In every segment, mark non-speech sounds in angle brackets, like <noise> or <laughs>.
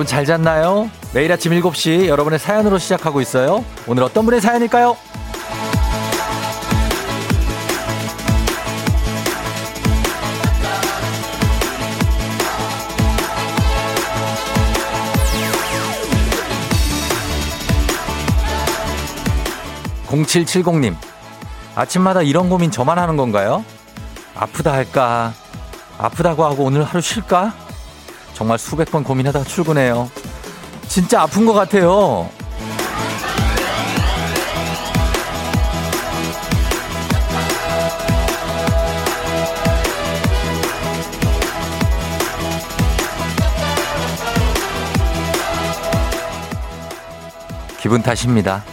여러분 잘 잤나요? 매일 아침 7시 여러분의 사연으로 시작하고 있어요. 오늘 어떤 분의 사연일까요? 0770님, 아침마다 이런 고민 저만 하는 건가요? 아프다 할까? 아프다고 하고 오늘 하루 쉴까? 정말 수백 번 고민하다가 출근해요. 진짜 아픈 것 같아요. 기분 탓입니다.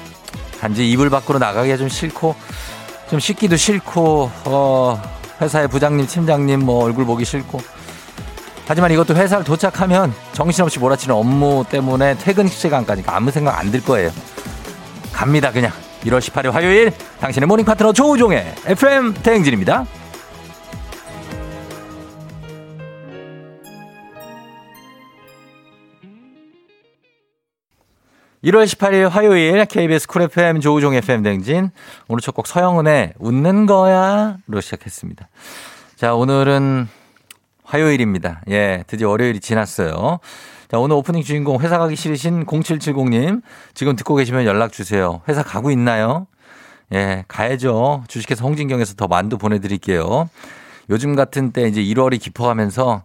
단지 이불 밖으로 나가기가 좀 싫고 좀 씻기도 싫고 어 회사의 부장님 팀장님 뭐 얼굴 보기 싫고 하지만 이것도 회사를 도착하면 정신없이 몰아치는 업무 때문에 퇴근 시간까지 아무 생각 안 들 거예요. 갑니다 그냥 1월 18일 화요일 당신의 모닝 파트너 조우종의 FM 대행진입니다. 1월 18일 화요일 KBS 쿨 FM 조우종 FM 대행진 오늘 첫 곡 서영은의 웃는 거야로 시작했습니다. 자 오늘은 화요일입니다. 예 드디어 월요일이 지났어요. 자 오늘 오프닝 주인공 회사 가기 싫으신 0770님 지금 듣고 계시면 연락 주세요. 회사 가고 있나요? 예 가야죠. 주식회사 홍진경에서 더 만두 보내드릴게요. 요즘 같은 때 이제 1월이 깊어가면서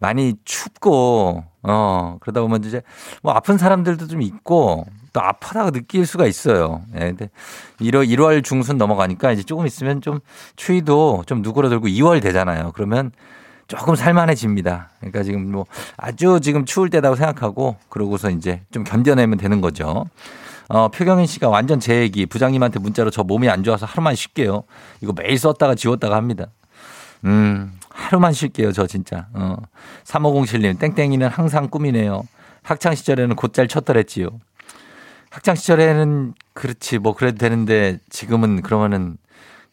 많이 춥고 어, 그러다 보면 이제 뭐 아픈 사람들도 좀 있고 또 아프다고 느낄 수가 있어요. 예, 근데 1월, 1월 중순 넘어가니까 이제 조금 있으면 좀 추위도 좀 누그러들고 2월 되잖아요. 그러면 조금 살만해집니다. 그러니까 지금 뭐 아주 지금 추울 때다고 생각하고 그러고서 이제 좀 견뎌내면 되는 거죠. 어, 표경인 씨가 완전 제 얘기 부장님한테 문자로 저 몸이 안 좋아서 하루만 쉴게요. 이거 매일 썼다가 지웠다가 합니다. 음, 하루만 쉴게요, 저 진짜. 어. 3507님, 땡땡이는 항상 꿈이네요. 학창시절에는 곧잘 쳤더랬지요. 학창시절에는 그렇지, 뭐, 그래도 되는데, 지금은 그러면은,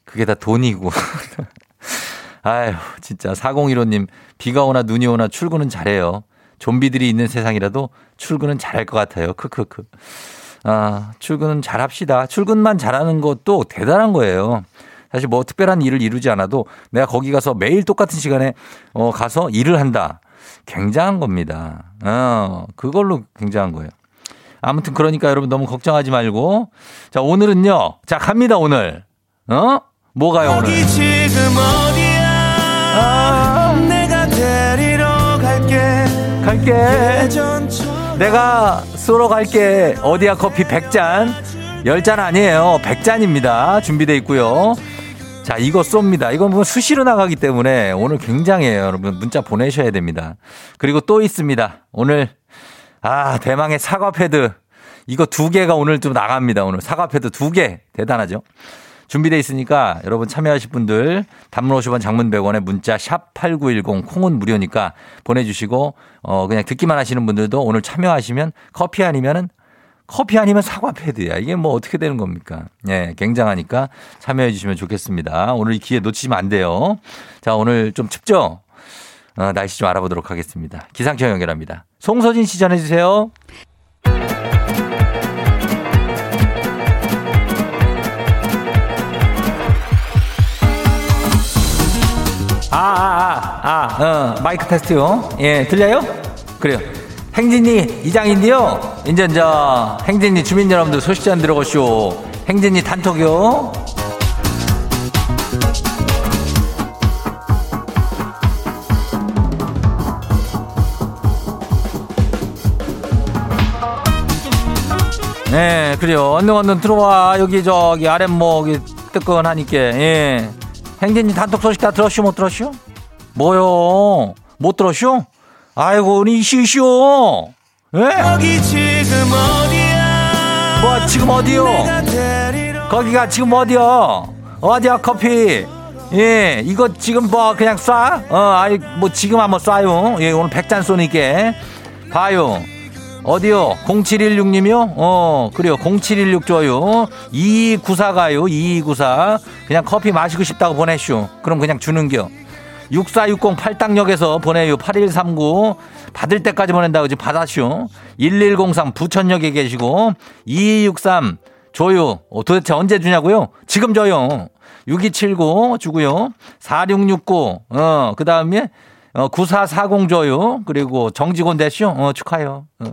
그게 다 돈이고. <laughs> 아유, 진짜. 4015님, 비가 오나 눈이 오나 출근은 잘해요. 좀비들이 있는 세상이라도 출근은 잘할 것 같아요. 크크크. 아, 출근은 잘 합시다. 출근만 잘하는 것도 대단한 거예요. 사실 뭐 특별한 일을 이루지 않아도 내가 거기 가서 매일 똑같은 시간에 어 가서 일을 한다. 굉장한 겁니다. 어, 그걸로 굉장한 거예요. 아무튼 그러니까 여러분 너무 걱정하지 말고 자, 오늘은요. 자, 갑니다, 오늘. 어? 뭐가요, 오늘? 갈게. 내가 쏘러 갈게. 어디야 커피 100잔. 10잔 아니에요. 100잔입니다. 준비되어 있고요. 자, 이거 쏩니다. 이건 뭐 수시로 나가기 때문에 오늘 굉장해요. 여러분 문자 보내셔야 됩니다. 그리고 또 있습니다. 오늘 아, 대망의 사과 패드. 이거 두 개가 오늘 좀 나갑니다. 오늘 사과 패드 두 개. 대단하죠? 준비되어 있으니까 여러분 참여하실 분들 단문 50원 장문 100원에 문자 샵 8910 콩은 무료니까 보내주시고 어 그냥 듣기만 하시는 분들도 오늘 참여하시면 커피 아니면은 커피 아니면 사과 패드야. 이게 뭐 어떻게 되는 겁니까? 예, 굉장하니까 참여해 주시면 좋겠습니다. 오늘 이 기회 놓치시면 안 돼요. 자, 오늘 좀 춥죠? 어, 날씨 좀 알아보도록 하겠습니다. 기상청 연결합니다. 송서진 씨 전해주세요. 아, 아, 아, 아, 어, 마이크 테스트요. 예, 들려요? 그래요. 행진이 이장인데요. 이제 저 행진이 주민 여러분들 소식 좀 들어보시오. 행진이 단톡요. 네, 그래요. 얼른 얼른 들어와. 여기 저기 아랫목 뜨끈하니까. 예. 행진이 단톡 소식 다 들었슈 못 들었슈? 뭐요? 못 들었슈? 아이고, 이시시오. 예? 여기 지금 어디야? 뭐, 지금 어디요? 거기가 지금 어디요? 어디야, 커피? 예, 이거 지금 뭐, 그냥 쏴? 어, 아이, 뭐, 지금 한번 쏴요. 예, 오늘 백잔 쏘니까. 봐요. 어디요? 0716님이요? 어, 그래요. 0716 줘요. 2294 가요. 2294. 그냥 커피 마시고 싶다고 보내슈. 그럼 그냥 주는겨. 6460 팔당역에서 보내요. 8139 받을 때까지 보낸다고 지금 받았슈. 1103 부천역에 계시고 2263 줘요. 어, 도대체 언제 주냐고요? 지금 줘요. 6279 주고요. 4669 어, 그 다음에 어, 9440 줘요. 그리고 정직원 대쇼. 어, 축하해요. 어.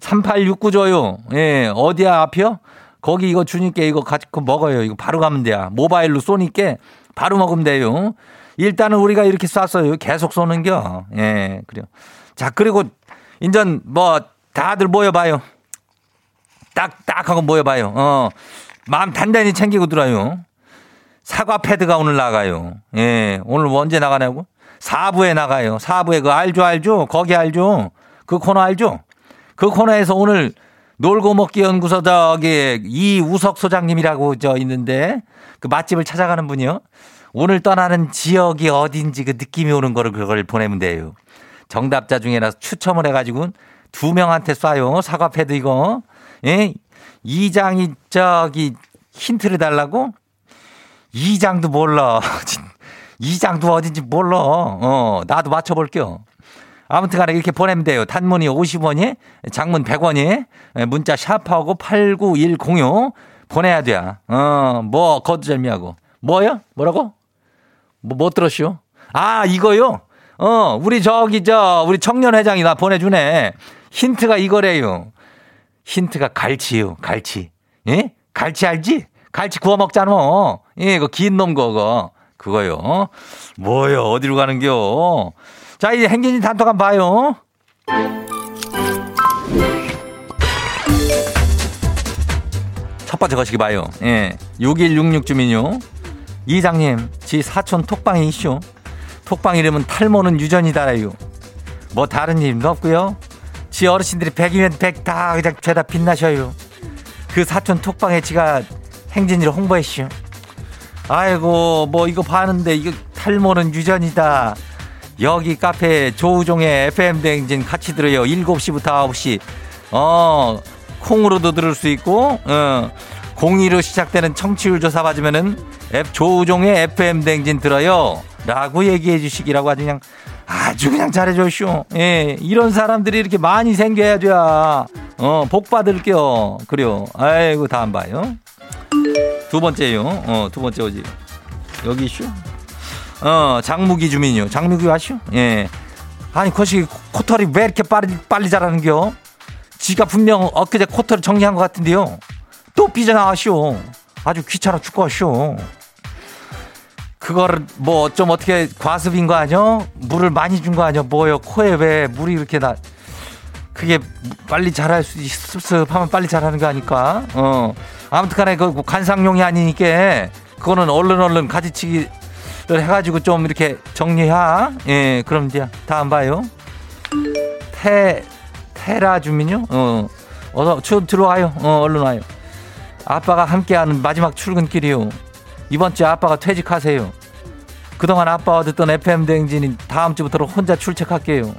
3869 줘요. 예, 어디야 앞이요? 거기 이거 주니까 이거 같이 먹어요. 이거 바로 가면 돼요. 모바일로 쏘니까 바로 먹으면 돼요. 일단은 우리가 이렇게 쐈어요. 계속 쏘는겨. 예, 그래요. 자, 그리고 인전 뭐 다들 모여봐요. 딱, 딱 하고 모여봐요. 어, 마음 단단히 챙기고 들어요. 사과 패드가 오늘 나가요. 예, 오늘 언제 나가냐고? 4부에 나가요. 4부에 그 알죠, 알죠? 거기 알죠? 그 코너 알죠? 그 코너에서 오늘 놀고 먹기 연구소 저기 이우석 소장님이라고 저 있는데 그 맛집을 찾아가는 분이요. 오늘 떠나는 지역이 어딘지 그 느낌이 오는 거를 그걸 보내면 돼요. 정답자 중에라서 추첨을 해가지고 두 명한테 쏴요. 사과 패드 이거. 예? 이장이 저기 힌트를 달라고? 이장도 몰라. <laughs> 이 장도 어딘지 몰라. 어, 나도 맞춰볼게요. 아무튼 간에 이렇게 보내면 돼요. 단문이 50원이, 장문 100원이, 문자 샤프하고 89106 보내야 돼. 어, 뭐, 거두절미하고. 뭐요? 뭐라고? 뭐, 못 들었슈? 아, 이거요? 어, 우리 저기, 저, 우리 청년회장이 나 보내주네. 힌트가 이거래요. 힌트가 갈치요, 갈치. 예? 갈치 알지? 갈치 구워 먹잖아. 예, 그 긴 놈 그거. 그거요. 뭐요? 어디로 가는겨? 자, 이제 행진이 단톡 한번 봐요. 첫 번째 거시기 봐요. 예. 6166 주민요. 이장님, 지 사촌 톡방에 이슈. 톡방 이름은 탈모는 유전이다라요. 뭐 다른 일도 없고요. 지 어르신들이 백이면 백다 그냥 죄다 빛나셔요. 그 사촌 톡방에 지가 행진이를 홍보했슈. 아이고 뭐 이거 봤는데 이거 탈모는 유전이다. 여기 카페 조우종의 FM 대행진 같이 들어요. 7시부터 9시. 어, 콩으로도 들을 수 있고, 어, 02로 시작되는 청취율 조사 받으면은 앱 조우종의 FM 대행진 들어요. 라고 얘기해 주시기라고 아주 그냥 아주 그냥 잘해줘쇼. 예, 이런 사람들이 이렇게 많이 생겨야 돼야, 어, 복 받을게요. 그래요. 아이고, 다음 봐요. 두 번째요. 어, 두 번째 오지. 여기 쇼. 어, 장무기 주민이요. 장무기 아시오? 예. 아니, 거시 코털이 왜 이렇게 빨리, 빨리 자라는겨? 지가 분명 엊그제 코털을 정리한 것 같은데요. 또 삐져나가시오. 아주 귀찮아 죽겠쇼. 그거를 뭐 좀 어떻게 과습인 거 아니야? 물을 많이 준 거 아니야? 뭐요? 코에 왜 물이 이렇게 나, 그게 빨리 자랄 수, 습습하면 빨리 자라는 거 아닐까? 어. 아무튼 간에 그 관상용이 아니니까 그거는 얼른 얼른 가지치기 해가지고 좀 이렇게 정리하. 예, 그럼 이제 다음 봐요. 테, 테라 주민요? 어, 어서 출, 들어와요. 어, 얼른 와요. 아빠가 함께하는 마지막 출근길이요. 이번 주에 아빠가 퇴직하세요. 그동안 아빠와 듣던 FM 대행진이 다음 주부터 혼자 출첵할게요.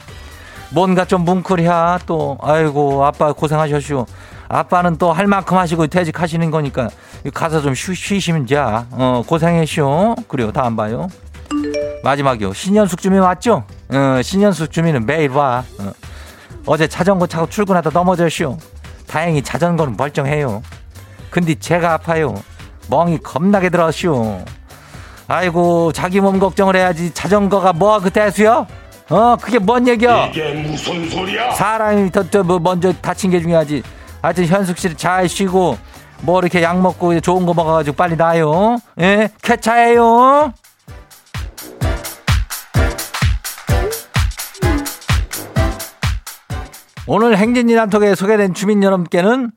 뭔가 좀 뭉클해야 또, 아이고, 아빠 고생하셨슈. 아빠는 또 할 만큼 하시고 퇴직하시는 거니까 가서 좀 쉬, 쉬시면 자. 어, 고생했쇼. 그래요. 다음 봐요. 마지막이요. 신현숙 주민 왔죠? 어, 신현숙 주민은 매일 와. 어. 제 자전거 타고 출근하다 넘어졌쇼. 다행히 자전거는 멀쩡해요. 근데 제가 아파요. 멍이 겁나게 들었쇼. 아이고, 자기 몸 걱정을 해야지. 자전거가 뭐 그 대수요? 어, 그게 뭔 얘기야? 이게 무슨 소리야? 사람이 더, 더, 뭐 먼저 다친 게 중요하지. 하여튼 현숙 씨 잘 쉬고 뭐 이렇게 약 먹고 좋은 거 먹어가지고 빨리 나요. 예, 쾌차해요. 오늘 행진이 단톡에 소개된 주민 여러분께는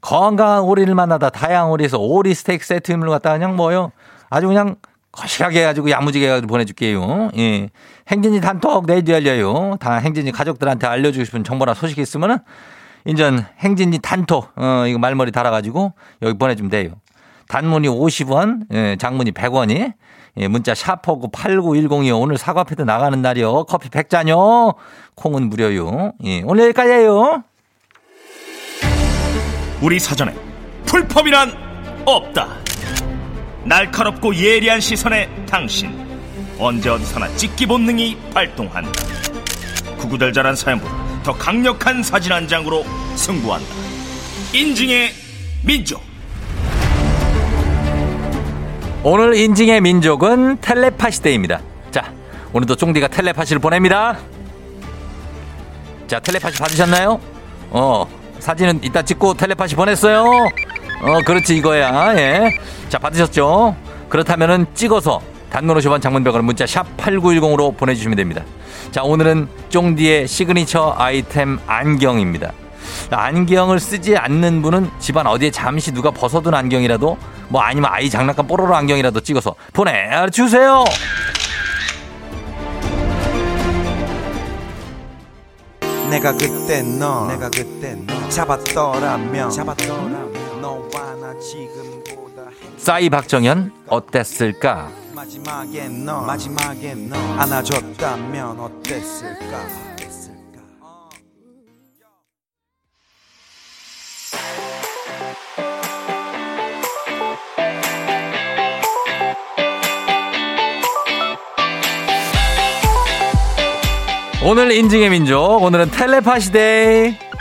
건강한 오리를 만나다 다양한 오리에서 오리 스테이크 세트를 갖다 그냥 뭐요. 아주 그냥 거시하게 해가지고 야무지게 해가지고 보내줄게요. 예. 행진이 단톡 내일도 열려요. 다 행진이 가족들한테 알려주고 싶은 정보나 소식이 있으면은 인전 행진이 단톡, 어, 이거 말머리 달아가지고 여기 보내주면 돼요. 단문이 50원, 예, 장문이 100원이, 예, 문자 샤퍼고 89102요. 오늘 사과 패드 나가는 날이요. 커피 100잔요. 콩은 무료요. 예, 오늘 여기까지예요. 우리 사전에 불펌이란 없다. 날카롭고 예리한 시선에 당신 언제 어디서나 찍기 본능이 발동한다. 구구절절한 사연보다 더 강력한 사진 한 장으로 승부한다. 인증의 민족. 오늘 인증의 민족은 텔레파시 데이입니다. 자, 오늘도 쫑디가 텔레파시를 보냅니다. 자, 텔레파시 받으셨나요? 어, 사진은 이따 찍고 텔레파시 보냈어요. 어, 그렇지, 이거야. 예. 자, 받으셨죠? 그렇다면은 찍어서 단문 50원 장문백원 문자 샵 8910으로 보내주시면 됩니다. 자, 오늘은 쫑디의 시그니처 아이템 안경입니다. 안경을 쓰지 않는 분은 집안 어디에 잠시 누가 벗어둔 안경이라도 뭐 아니면 아이 장난감 뽀로로 안경이라도 찍어서 보내주세요. 내가 그때 너 내가 그때 너 잡았더라면 잡았더라면 싸이 박정현 어땠을까? 너 마지막에 너 안아줬다면 어땠을까? 어땠을까 오늘 인증의 민족 오늘은 텔레파시데이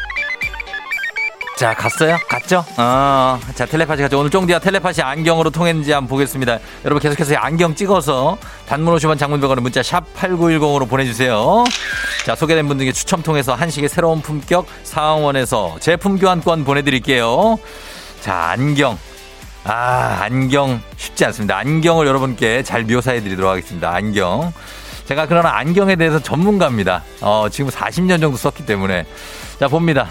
자 갔어요? 갔죠? 어, 자 텔레파시 갔죠 오늘 쫑디와 텔레파시 안경으로 통했는지 한번 보겠습니다 여러분 계속해서 안경 찍어서 단문 50원 장문병원의 문자 샵 8910으로 보내주세요 자 소개된 분 중에 추첨 통해서 한식의 새로운 품격 상원에서 제품 교환권 보내드릴게요 자 안경 아 안경 쉽지 않습니다 안경을 여러분께 잘 묘사해 드리도록 하겠습니다 안경 제가 그러나 안경에 대해서 전문가입니다. 어, 지금 40년 정도 썼기 때문에. 자, 봅니다.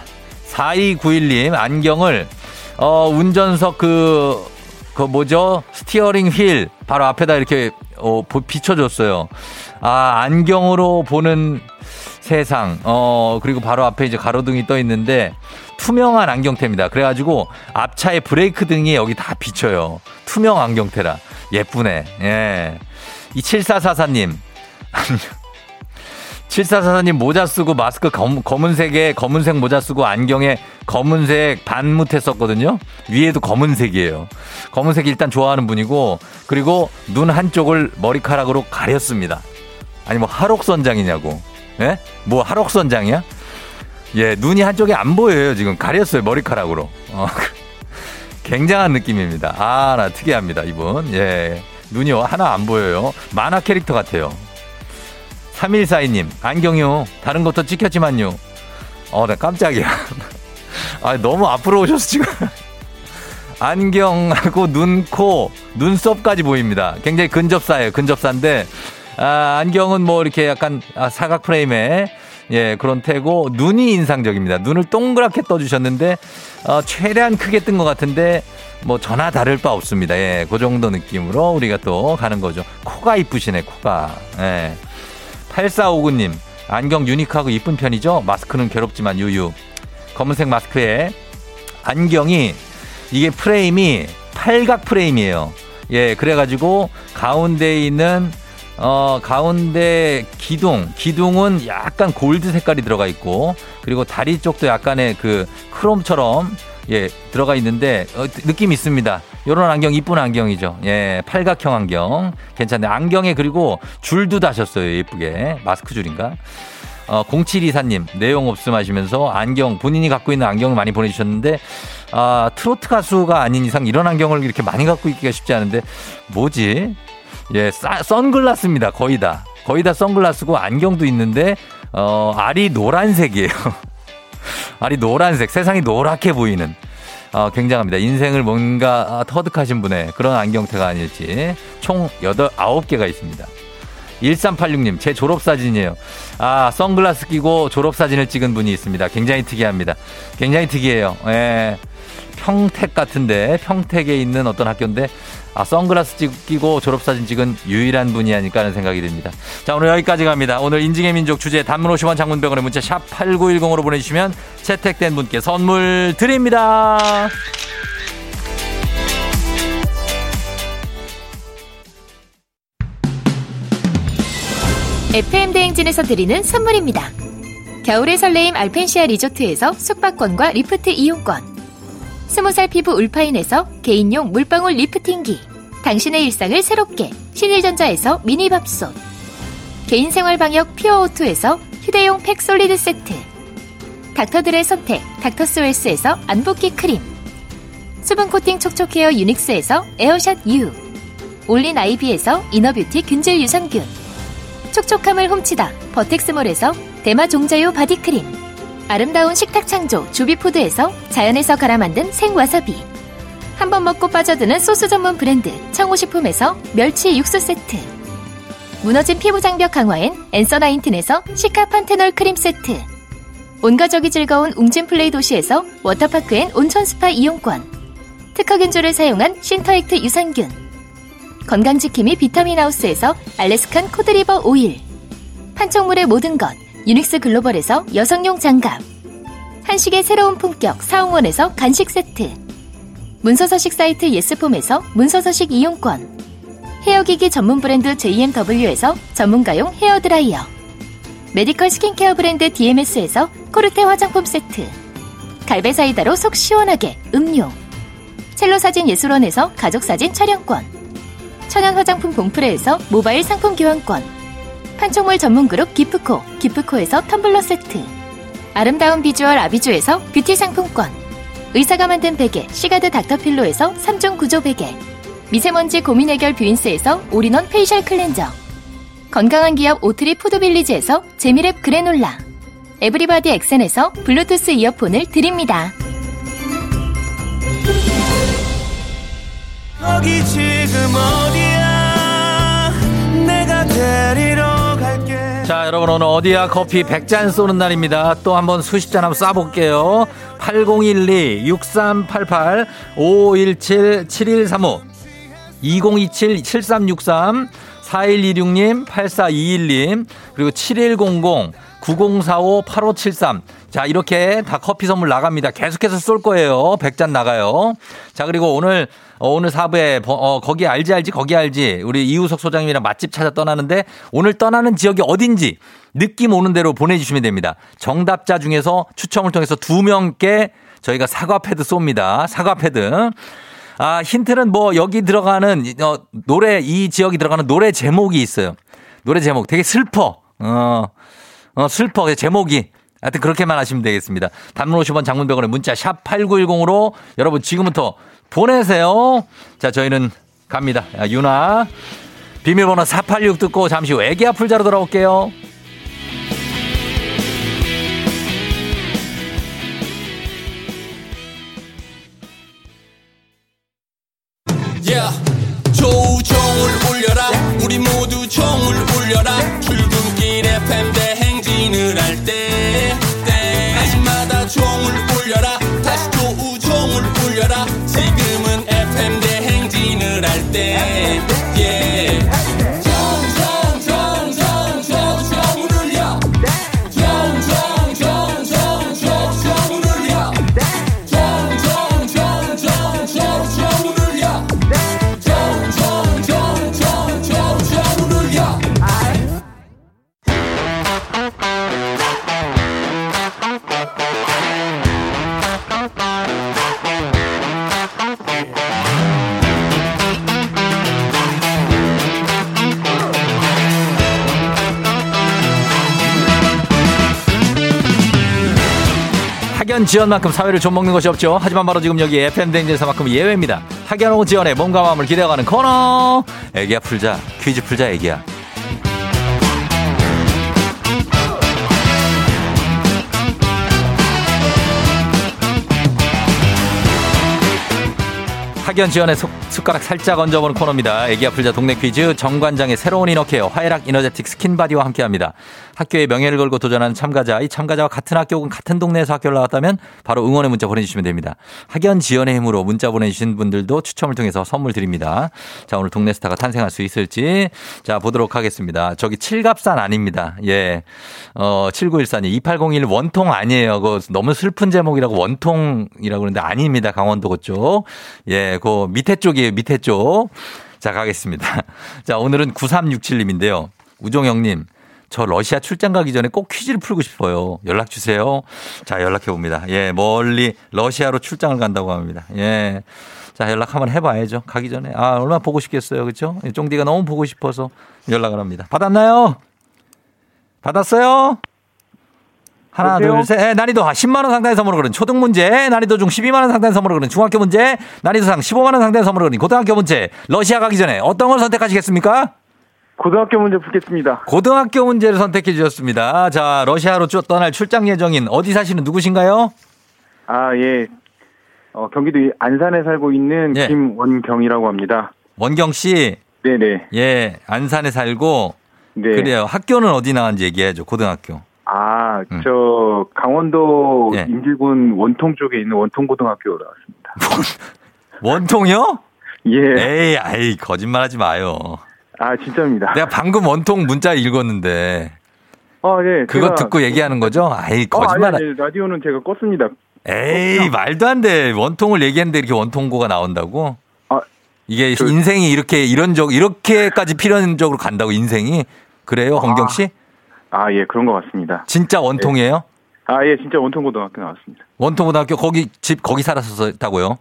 4291님, 안경을, 어, 운전석 그, 그 뭐죠? steering wheel 바로 앞에다 이렇게, 어, 보- 비춰 줬어요. 아, 안경으로 보는 세상. 어, 그리고 바로 앞에 이제 가로등이 떠 있는데 투명한 안경테입니다. 그래가지고 앞차의 브레이크 등이 여기 다 비쳐요. 투명 안경테라. 예쁘네. 예. 이 7444님. 7444님 모자 쓰고 마스크 검, 검은색에 검은색 모자 쓰고 안경에 검은색 반무태 썼거든요. 위에도 검은색이에요. 검은색 일단 좋아하는 분이고 그리고 눈 한쪽을 머리카락으로 가렸습니다. 아니 뭐 하록선장이냐고. 예? 뭐 하록선장이야? 예, 눈이 한쪽에 안 보여요. 지금 가렸어요. 머리카락으로. 어, <laughs> 굉장한 느낌입니다. 아, 나 특이합니다. 이분. 예. 눈이 하나 안 보여요. 만화 캐릭터 같아요. 3142님, 안경요. 다른 것도 찍혔지만요. 어, 나 깜짝이야. <laughs> 아, 너무 앞으로 오셔서 지금. <laughs> 안경하고 눈, 코, 눈썹까지 보입니다. 굉장히 근접사예요. 근접사인데, 아, 안경은 뭐 이렇게 약간 아, 사각 프레임에 예, 그런 태고, 눈이 인상적입니다. 눈을 동그랗게 떠주셨는데, 어, 최대한 크게 뜬 것 같은데, 뭐 전화 다를 바 없습니다. 예, 그 정도 느낌으로 우리가 또 가는 거죠. 코가 이쁘시네, 코가. 예. 8459님, 안경 유니크하고 이쁜 편이죠? 마스크는 괴롭지만 유유. 검은색 마스크에 안경이 이게 프레임이 팔각 프레임이에요. 예, 그래가지고 가운데 있는 어, 가운데 기둥, 기둥은 약간 골드 색깔이 들어가 있고, 그리고 다리 쪽도 약간의 그 크롬처럼, 예, 들어가 있는데, 어, 느낌 있습니다. 요런 안경, 이쁜 안경이죠. 예, 팔각형 안경. 괜찮네. 안경에 그리고 줄도 다셨어요. 예쁘게. 마스크 줄인가? 어, 0724님, 내용 없음 하시면서 안경, 본인이 갖고 있는 안경을 많이 보내주셨는데, 아, 트로트 가수가 아닌 이상 이런 안경을 이렇게 많이 갖고 있기가 쉽지 않은데, 뭐지? 예, 싸, 선글라스입니다. 거의 다. 거의 다 선글라스고 안경도 있는데, 어, 알이 노란색이에요. <laughs> 알이 노란색, 세상이 노랗게 보이는. 어, 굉장합니다. 인생을 뭔가 터득하신 분의 그런 안경테가 아닐지. 총 8, 9개가 있습니다. 1386님, 제 졸업사진이에요. 아, 선글라스 끼고 졸업사진을 찍은 분이 있습니다. 굉장히 특이합니다. 굉장히 특이해요. 예. 평택 같은데, 평택에 있는 어떤 학교인데, 아, 선글라스 찍- 끼고 졸업사진 찍은 유일한 분이 아닐까 하는 생각이 듭니다. 자, 오늘 여기까지 갑니다. 오늘 인증의 민족 주제 단문 50원 장문백원의 문자 샵 8910으로 보내주시면 채택된 분께 선물 드립니다. FM 대행진에서 드리는 선물입니다. 겨울의 설레임 알펜시아 리조트에서 숙박권과 리프트 이용권. 스무 살 피부 울파인에서 개인용 물방울 리프팅기. 당신의 일상을 새롭게 신일전자에서 미니밥솥 개인생활방역 퓨어오투에서 휴대용 팩 솔리드 세트 닥터들의 선택 닥터스웰스에서 안붓기 크림 수분코팅 촉촉헤어 유닉스에서 에어샷 U 올린 아이비에서 inner beauty 균질 유산균 촉촉함을 훔치다 버텍스몰에서 대마 종자유 바디크림 아름다운 식탁 창조 주비푸드에서 자연에서 갈아 만든 생와사비. 한 번 먹고 빠져드는 소스 전문 브랜드 청호식품에서 멸치 육수 세트. 무너진 피부 장벽 강화엔 엔서 나인틴에서 시카판테놀 크림 세트. 온가족이 즐거운 웅진플레이 도시에서 워터파크엔 온천 스파 이용권. 특허균주를 사용한 신터액트 유산균. 건강지킴이 비타민하우스에서 Alaskan cod liver oil. 판촉물의 모든 것 유닉스 글로벌에서 여성용 장갑 한식의 새로운 품격 사홍원에서 간식 세트 문서서식 사이트 예스폼에서 문서서식 이용권 헤어기기 전문 브랜드 JMW에서 전문가용 헤어드라이어 medical skincare 브랜드 DMS에서 코르테 화장품 세트 갈배사이다로 속 시원하게 음료 첼로 사진 예술원에서 가족 사진 촬영권 천연 화장품 봉프레에서 모바일 상품 교환권 판촉물 전문 그룹 기프코 기프코에서 텀블러 세트. 아름다운 비주얼 아비주에서 뷰티 상품권. 의사가 만든 베개 시가드 닥터필로에서 3종 구조 베개. 미세먼지 고민 해결 뷰인스에서 all-in-one facial cleanser. 건강한 기업 오트리 푸드빌리지에서 재미랩 그래놀라. 에브리바디 엑센에서 블루투스 이어폰을 드립니다. 여기 지금 어디 여러분 오늘 어디야? 커피 100잔 쏘는 날입니다. 또 한번 수십 잔 한번 쏴볼게요. 8012 6388 5517 7135 2027 7363 4126님 8421님. 그리고 7100 9045 8573 자, 이렇게 다 커피 선물 나갑니다. 계속해서 쏠 거예요. 100잔 나가요. 자, 그리고 오늘, 어, 오늘 사부에, 어, 거기 알지 알지, 거기 알지. 우리 이우석 소장님이랑 맛집 찾아 떠나는데 오늘 떠나는 지역이 어딘지 느낌 오는 대로 보내주시면 됩니다. 정답자 중에서 추첨을 통해서 두 명께 저희가 사과 패드 쏩니다. 사과 패드. 아, 힌트는 뭐 여기 들어가는, 어, 노래, 이 지역이 들어가는 노래 제목이 있어요. 노래 제목 되게 슬퍼. 어, 어, 슬퍼. 제목이. 하여튼 그렇게만 하시면 되겠습니다. 단문 50원 장문병원의 문자 샵 8910으로 여러분 지금부터 보내세요. 자, 저희는 갑니다. 야, 유나. 비밀번호 486 듣고 잠시 후 애기 아플 자로 돌아올게요. 지연만큼 사회를 좀 먹는 것이 없죠. 하지만 바로 지금 여기 FM 대행진에서만큼 예외입니다. 오 지연의 몸과 마음을 기대어가는 코너. 애기야 풀자. 퀴즈 풀자 애기야. 학연 지연의 속- 숟가락 살짝 얹어보는 코너입니다. 애기야 풀자 동네 퀴즈 정관장의 새로운 inner care 화해락 이너제틱 스킨바디와 함께합니다. 학교의 명예를 걸고 도전하는 참가자, 이 참가자와 같은 학교 혹은 같은 동네에서 학교를 나왔다면 바로 응원의 문자 보내주시면 됩니다. 학연 지연의 힘으로 문자 보내주신 분들도 추첨을 통해서 선물 드립니다. 자 오늘 동네 스타가 탄생할 수 있을지 자 보도록 하겠습니다. 저기 칠갑산 아닙니다. 예, 어 7914님 2801 원통 아니에요. 그 너무 슬픈 제목이라고 원통이라고 그러는데 아닙니다. 강원도 그쪽. 예, 그 밑에 쪽이에요. 밑에 쪽. 자 가겠습니다. 자 오늘은 9367님인데요. 우종영님. 저 러시아 출장 가기 전에 꼭 퀴즈를 풀고 싶어요. 연락 주세요. 자, 연락해 봅니다. 예, 멀리 러시아로 출장을 간다고 합니다. 예. 자, 연락 한번 해봐야죠. 가기 전에. 아, 얼마나 보고 싶겠어요. 그죠? 쫑디가 너무 보고 싶어서 연락을 합니다. 받았나요? 받았어요? 하나, 여보세요? 둘, 셋. 예, 난이도 10만원 상당의 선물을 거는 초등 문제, 난이도 중 12만원 상당의 선물을 거는 중학교 문제, 난이도 상 15만원 상당의 선물을 거는 고등학교 문제, 러시아 가기 전에 어떤 걸 선택하시겠습니까? 고등학교 문제 풀겠습니다. 고등학교 문제를 선택해 주셨습니다. 자, 러시아로 쭉 떠날 출장 예정인 어디 사시는 누구신가요? 아, 예. 어, 경기도 안산에 살고 있는 예. 김원경이라고 합니다. 원경 씨, 네네. 예, 안산에 살고, 네. 그래요. 학교는 어디 나왔는지 얘기해야죠, 고등학교. 아, 음. 저 강원도 예. 인질군 원통 쪽에 있는 원통 고등학교 나왔습니다. <laughs> 원통이요? 예. 에이, 아이, 거짓말 하지 마요. 아, 진짜입니다. 내가 방금 원통 문자 읽었는데, 아, 예. 그거 듣고 얘기하는 거죠? 아이, 어, 거짓말. 아니, 아니, 라디오는 제가 껐습니다. 에이, 말도 안 돼. 원통을 얘기했는데 이렇게 원통고가 나온다고? 아, 이게 저- 인생이 이렇게 이런 적, 이렇게까지 필연적으로 간다고, 인생이? 그래요, 홍경 씨? 아, 예, 그런 것 같습니다. 진짜 원통이에요? 아, 예, 진짜 원통고등학교 나왔습니다. 원통고등학교 거기 집 거기 살았었다고요?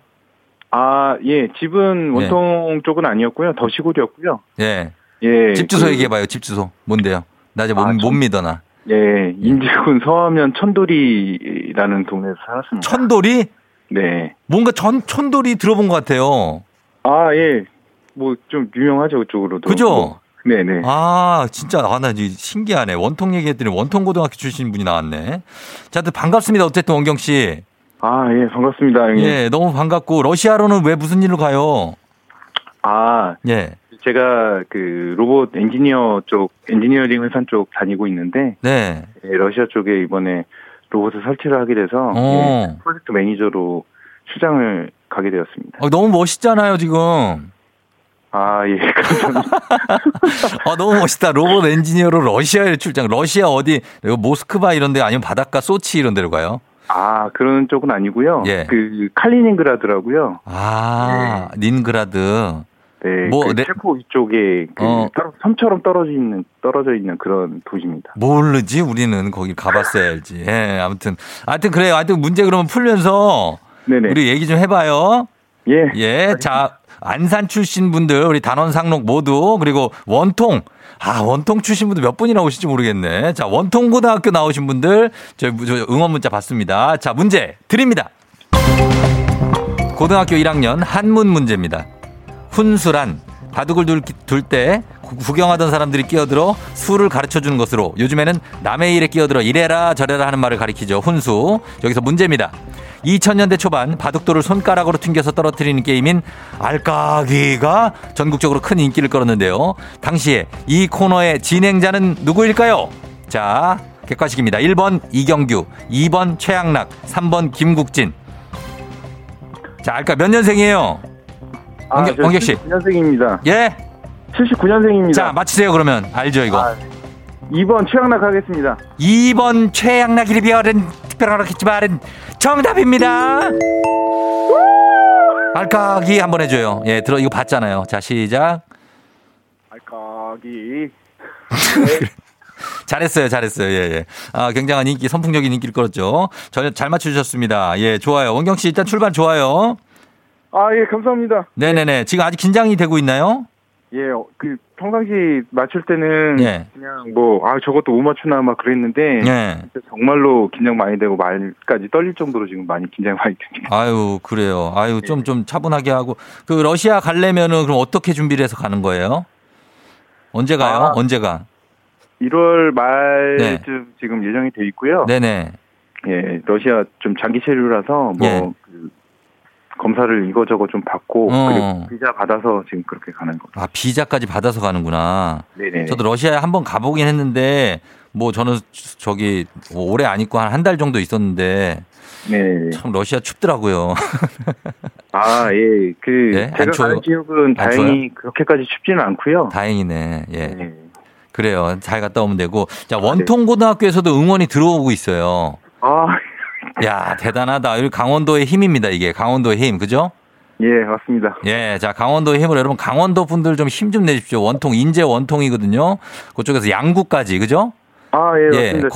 아, 예, 집은 네. 원통 쪽은 아니었고요. 더 시골이었고요. 예. 예. 집 주소 그- 얘기해 봐요. 집 주소 뭔데요? 나 이제 못, 아, 못 천- 믿어 나. 예, 인질군 서하면 천돌이라는 동네에서 살았습니다. 천돌이 네. 뭔가 전 천돌이 들어본 것 같아요. 아, 예. 뭐 좀 유명하죠, 그쪽으로도. 그죠? 뭐, 네네. 아 진짜 아 나 신기하네. 원통 얘기했더니 원통 고등학교 출신 분이 나왔네. 자, 또 반갑습니다. 어쨌든 원경 씨. 아, 예, 반갑습니다, 형님. 예, 너무 반갑고 러시아로는 왜 무슨 일로 가요? 아, 예, 제가 그 로봇 엔지니어 쪽, 엔지니어링 회사 쪽 다니고 있는데, 네. 예, 러시아 쪽에 이번에 로봇을 설치를 하게 돼서, 어. 예, 프로젝트 매니저로 출장을 가게 되었습니다. 어, 너무 멋있잖아요 지금. 아, 예, <laughs> 감사합니다. 아, 너무 멋있다. 로봇 엔지니어로 러시아에 출장. 러시아 어디, 모스크바 이런 데 아니면 바닷가 소치 이런 데로 가요? 아, 그런 쪽은 아니고요. 예. 그 칼리닝그라드라고요. 아, 닌그라드. 네, 뭐, 그 네. 체코 이쪽에 그 어. 섬처럼 떨어져 있는 떨어져 있는 그런 도시입니다. 모르지? 우리는 거기 가봤어야 알지. 예, 아무튼. 하여튼 그래요. 하여튼 문제 그러면 풀면서 네네. 우리 얘기 좀 해봐요. 예. 예, 자, 안산 출신 분들, 우리 단원 상록 모두, 그리고 원통. 아, 원통 출신 분들 몇 분이나 오실지 모르겠네. 자, 원통 고등학교 나오신 분들, 저, 저 응원 문자 받습니다. 자, 문제 드립니다. 고등학교 1학년 한문 문제입니다. 훈수란 바둑을 둘 때 구경하던 사람들이 끼어들어 수를 가르쳐 주는 것으로 요즘에는 남의 일에 끼어들어 이래라 저래라 하는 말을 가리키죠. 훈수. 여기서 문제입니다. 2000년대 초반 바둑돌을 손가락으로 튕겨서 떨어뜨리는 게임인 알까기가 전국적으로 큰 인기를 끌었는데요. 당시에 이 코너의 진행자는 누구일까요? 자, 객관식입니다. 1번 이경규, 2번 최양락, 3번 김국진. 자, 알까 몇 년생이에요? 원경- 원경 씨. 79년생입니다. 예? 79년생입니다. 자, 맞히세요, 그러면. 알죠, 이거. 아, 2번 최양락 하겠습니다. 2번 최양락이를 비하는 특별한 하겠지만 정답입니다. 알까기 한번 해줘요. 예, 들어, 이거 봤잖아요. 자, 시작. 알까기. <laughs> 잘했어요, 잘했어요. 예, 예. 아, 굉장한 인기, 선풍적인 인기를 끌었죠. 잘, 잘 맞춰주셨습니다. 예, 좋아요. 원경 씨 일단 출발 좋아요. 아, 예, 감사합니다. 네네네. 지금 아직 긴장이 되고 있나요? 예, 어, 그 평상시 맞출 때는 예. 그냥 뭐 아, 저것도 못 맞추나 막 그랬는데 예. 정말로 긴장 많이 되고 말까지 떨릴 정도로 지금 많이 긴장 많이 됩니다. 아유, 그래요. 아유, 좀, 좀 차분하게 하고. 그, 러시아 가려면은 그럼 어떻게 준비를 해서 가는 거예요? 언제 가요? 아. 언제가? 1월 말쯤 네. 지금 예정이 돼 있고요. 네네. 예, 러시아 좀 장기 체류라서 뭐 예. 그 검사를 이거저거 좀 받고 어. 그리고 비자 받아서 지금 그렇게 가는 거. 아, 비자까지 받아서 가는구나. 네네. 저도 러시아에 한번 가보긴 했는데, 뭐 저는 저기 뭐 오래 안 있고 한 한 달 정도 있었는데, 네. 참 러시아 춥더라고요. <laughs> 아, 예. 그 예? 안 제가? 가는 지역은 안 다행히 그렇게까지 춥지는 않고요. 다행이네. 예. 네. 그래요. 잘 갔다 오면 되고. 자, 원통 고등학교에서도 응원이 들어오고 있어요. 아, 야, 대단하다. 여기 강원도의 힘입니다, 이게. 강원도의 힘. 그죠? 예, 맞습니다. 예, 자, 강원도의 힘을 여러분, 강원도 분들 좀힘좀 내십시오. 원통, 인제 원통이거든요. 그쪽에서 양구까지, 그죠? 아, 예, 예, 맞습니다.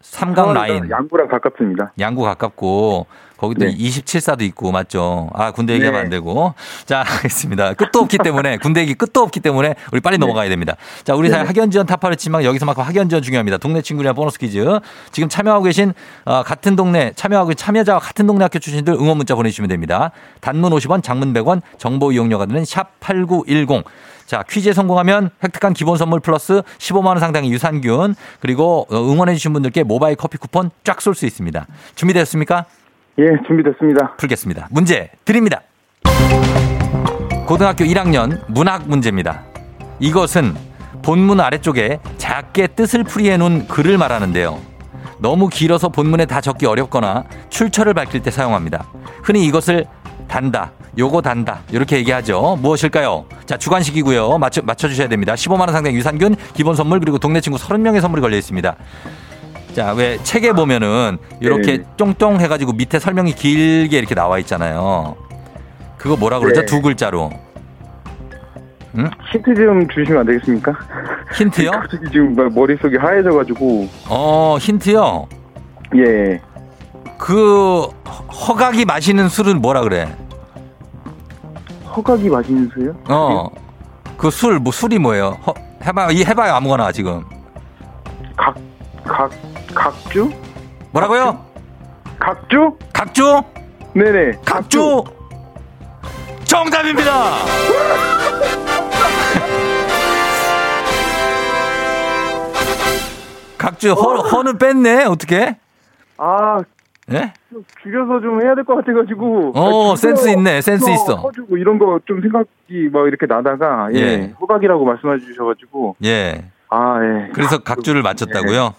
삼강 서울에서 라인. 양구랑 가깝습니다. 양구 가깝고. 거기도 네. 27사도 있고 맞죠? 아 군대 얘기하면 네. 안 되고 자 <laughs> 알겠습니다. 끝도 없기 때문에 군대 얘기 끝도 없기 때문에 우리 빨리 넘어가야 됩니다. 자 우리 사회 학연 지원 타파했지만 여기서만큼 학연 지원 중요합니다. 동네 친구랑 보너스 퀴즈 지금 참여하고 계신 어, 같은 동네 참여하고 참여자와 같은 동네 학교 출신들 응원 문자 보내 주시면 됩니다. 단문 50원, 장문 100원, 정보 이용료가 드는 샵 #8910 자, 퀴즈에 성공하면 획득한 기본 선물 플러스 15만 원 상당의 유산균 그리고 어, 응원해 주신 분들께 모바일 커피 쿠폰 쫙 쏠 수 있습니다. 준비되었습니까? 예, 준비됐습니다. 풀겠습니다. 문제 드립니다. 고등학교 1학년 문학 문제입니다. 이것은 본문 아래쪽에 작게 뜻을 풀이해 놓은 글을 말하는데요. 너무 길어서 본문에 다 적기 어렵거나 출처를 밝힐 때 사용합니다. 흔히 이것을 단다, 요거 단다 이렇게 얘기하죠. 무엇일까요? 자 주관식이고요. 맞춰 맞춰주셔야 됩니다. 15만 원 상당 유산균 기본 선물 그리고 동네 친구 30명의 선물이 걸려 있습니다. 자, 왜 책에 보면은 이렇게 네. 쫑쫑 해가지고 밑에 설명이 길게 이렇게 나와 있잖아요. 그거 뭐라 그러죠? 네. 두 글자로. 힌트 좀 주시면 안 되겠습니까? 힌트요? <laughs> 지금 막 머릿속이 하얘져가지고, 어, 힌트요? 예. 그, 허각이 마시는 술은 뭐라 그래? 허각이 맛있는 수요? 어. 그 술, 뭐, 술이 뭐예요? 허, 해봐요. 이 해봐요. 아무거나 지금. 각, 각, 각주? 뭐라고요? 각주? 각주? 네네. 각주! 정답입니다! <laughs> 각주, 허, 허는 뺐네? 어떻게? 아, 예? 좀 줄여서 좀 해야 될 것 같아가지고. 어, 아, 센스 있네. 센스 있어. 허주고 이런 거 좀 생각이 막 이렇게 나다가, 예. 예. 허각이라고 말씀해 주셔가지고, 예. 아, 예. 그래서 각주를 맞췄다고요?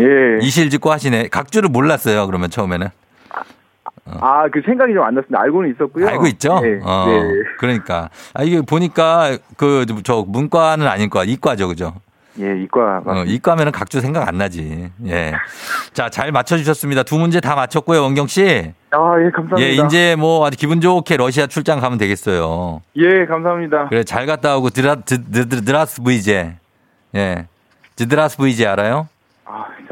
예. 이실 짓고 하시네. 각주를 몰랐어요, 그러면 처음에는. 아, 그 생각이 좀 안 났습니다. 알고는 있었고요. 알고 있죠? 네. 어. 네. 그러니까. 아, 이게 보니까 그, 저, 문과는 아닐 거야. 이과죠, 그죠? 예, 이과. 어, 이과면은 각주 생각 안 나지. 예. 자, 잘 맞춰주셨습니다. 두 문제 다 맞췄고요, 원경 씨. 아, 예, 감사합니다. 예, 이제 뭐 아주 기분 좋게 러시아 출장 가면 되겠어요. 예, 감사합니다. 그래, 잘 갔다 오고 드라, 드, 드, 드, здравствуйте. 예. Здравствуйте 알아요?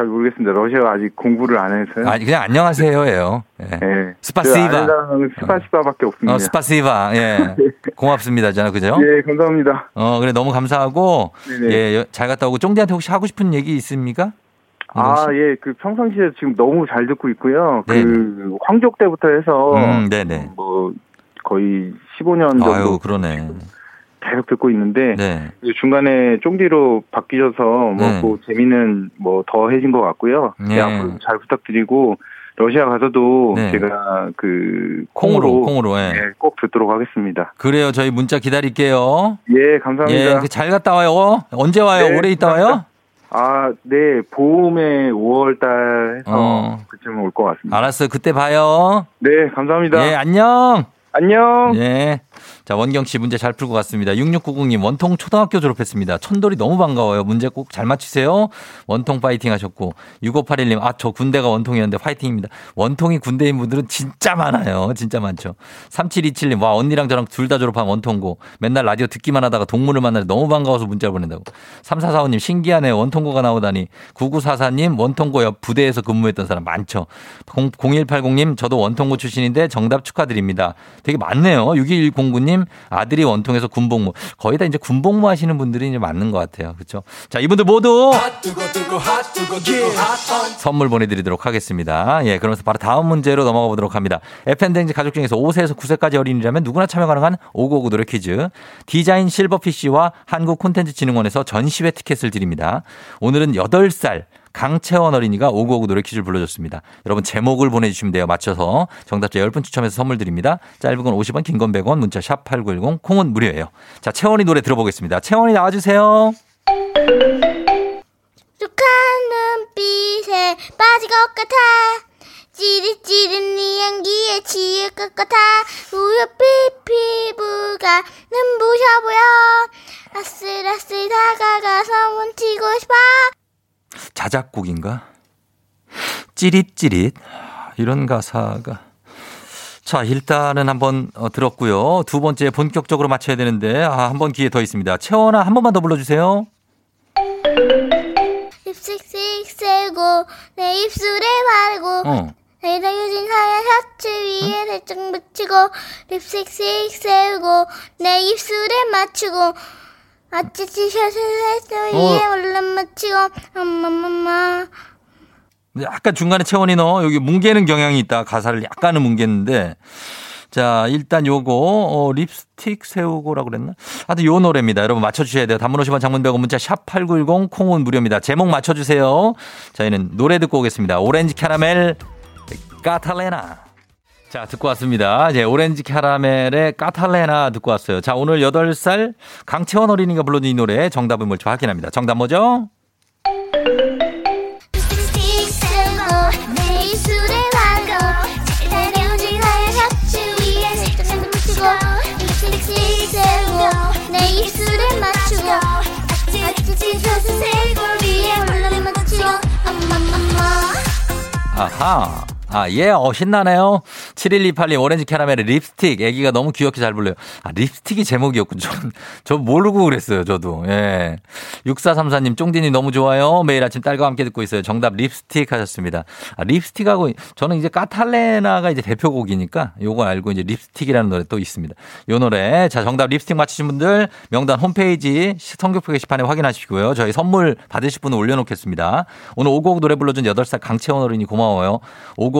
아, 잘 모르겠습니다. 러시아가 아직 공부를 안 해서요. 아니, 그냥 안녕하세요예요. 예. 예. 스파시바. 그 스파시바밖에 없습니다. 어, Спасибо. 예. <laughs> 고맙습니다. 저는 그죠? 예, 감사합니다. 어, 그래, 너무 감사하고. 네네. 예, 여- 잘 갔다 오고. 쫑디한테 혹시 하고 싶은 얘기 있습니까? 아, 예, 그 평상시에 지금 너무 잘 듣고 있고요. 네네. 그 황족 때부터 해서 음, 네네. 뭐 거의 15년 정도 아유, 그러네. 계속 듣고 있는데 네. 그 중간에 쫑디로 바뀌셔서 뭐 네. 그 재미는 뭐 더해진 것 같고요. 네. 네. 앞으로 잘 부탁드리고 러시아 가서도 네. 제가 그 콩으로, 콩으로, 콩으로, 예. 예, 꼭 듣도록 하겠습니다. 그래요. 저희 문자 기다릴게요. 예, 감사합니다. 예, 그잘 갔다 와요. 언제 와요? 네, 오래 있다 와요? 아, 네, 봄에 5월 달 해서 어. 그쯤 올 것 같습니다. 알았어요. 그때 봐요. 네, 감사합니다. 예, 안녕. 안녕. 예. 자, 원경 씨 문제 잘 풀고 갔습니다. 6690님, 원통 초등학교 졸업했습니다. 천돌이 너무 반가워요. 문제 꼭 잘 맞히세요. 원통 파이팅 하셨고. 6581님, 아, 저 군대가 원통이었는데 파이팅입니다. 원통이 군대인 분들은 진짜 많아요. 진짜 많죠. 3727님, 와, 언니랑 저랑 둘 다 졸업한 원통고. 맨날 라디오 듣기만 하다가 동물을 만나서 너무 반가워서 문자 보낸다고. 3445님, 신기하네. 원통고가 나오다니. 9944님, 원통고 옆 부대에서 근무했던 사람 많죠. 0, 0180님, 저도 원통고 출신인데 정답 축하드립니다. 되게 많네요. 6109님, 아들이 원통에서 군복무. 거의 다 이제 군복무 하시는 분들이 이제 맞는 것 같아요. 그렇죠? 자, 이분들 모두 선물 보내드리도록 하겠습니다. 예, 그러면서 바로 다음 문제로 넘어가 보도록 합니다. FN댕지 가족 중에서 5세에서 9세까지 어린이라면 누구나 참여 가능한 5959 노래 퀴즈. 디자인 실버피쉬와 한국 콘텐츠진흥원에서 전시회 티켓을 드립니다. 오늘은 8살 강채원 어린이가 5959 노래 퀴즈를 불러줬습니다. 여러분 제목을 보내주시면 돼요. 맞춰서 정답자 10분 추첨해서 선물 드립니다. 짧은 건 50원, 긴 건 100원, 문자 샵 8910, 콩은 무료예요. 자, 채원이 노래 들어보겠습니다. 채원이 나와주세요. 툭한 눈빛에 빠질 것 같아 찌릿찌릿 네 향기에 취할 것 같아 우윳빛 피부가 눈부셔 보여 아슬아슬 다가가서 뭉치고 싶어 자작곡인가? 찌릿찌릿. 이런 가사가. 자, 일단은 한번 어, 들었고요. 두 번째 본격적으로 맞춰야 되는데, 아, 한 번 기회 더 있습니다. 채원아, 한 번만 더 불러주세요. 립스틱 세고 내 입술에 바르고 어. 내가 유진 하얀 셔츠 위에 살짝 묻히고 립스틱 씩 세우고 내 입술에 맞추고 아치치 셔츠 위에 올라 맞추고 엄마마마 약간 중간에 채원이 너 여기 뭉개는 경향이 있다. 가사를 약간은 뭉개는데. 자, 일단 요거, 어, 립스틱 세우고라고 그랬나? 하여튼 요 노래입니다. 여러분 맞춰주셔야 돼요. 단문 50원 장문 100원 문자 샵8910 콩은 무료입니다. 제목 맞춰주세요. 저희는 노래 듣고 오겠습니다. 오렌지 캐러멜 까탈레나. 자, 듣고 왔습니다. 이제 오렌지 캐러멜의 까탈레나 듣고 왔어요. 자, 오늘 8살 강채원 어린이가 불러준 이 노래 정답은 뭘지 확인합니다. 정답 뭐죠? 아하. 아, 예, 어, 신나네요. 7128님, 오렌지 캐러멜의 립스틱. 애기가 너무 귀엽게 잘 불러요. 아, 립스틱이 제목이었군. 전, 저 모르고 그랬어요, 저도. 예. 6434님, 쫑디님 너무 좋아요. 매일 아침 딸과 함께 듣고 있어요. 정답 립스틱 하셨습니다. 아, 립스틱하고, 저는 이제 까탈레나가 이제 대표곡이니까 요거 알고 이제 립스틱이라는 노래 또 있습니다. 요 노래. 자, 정답 립스틱 맞히신 분들 명단 홈페이지 성격표 게시판에 확인하시고요. 저희 선물 받으실 분은 올려놓겠습니다. 오늘 오곡 노래 불러준 8살 강채원 어른이 고마워요. 오곡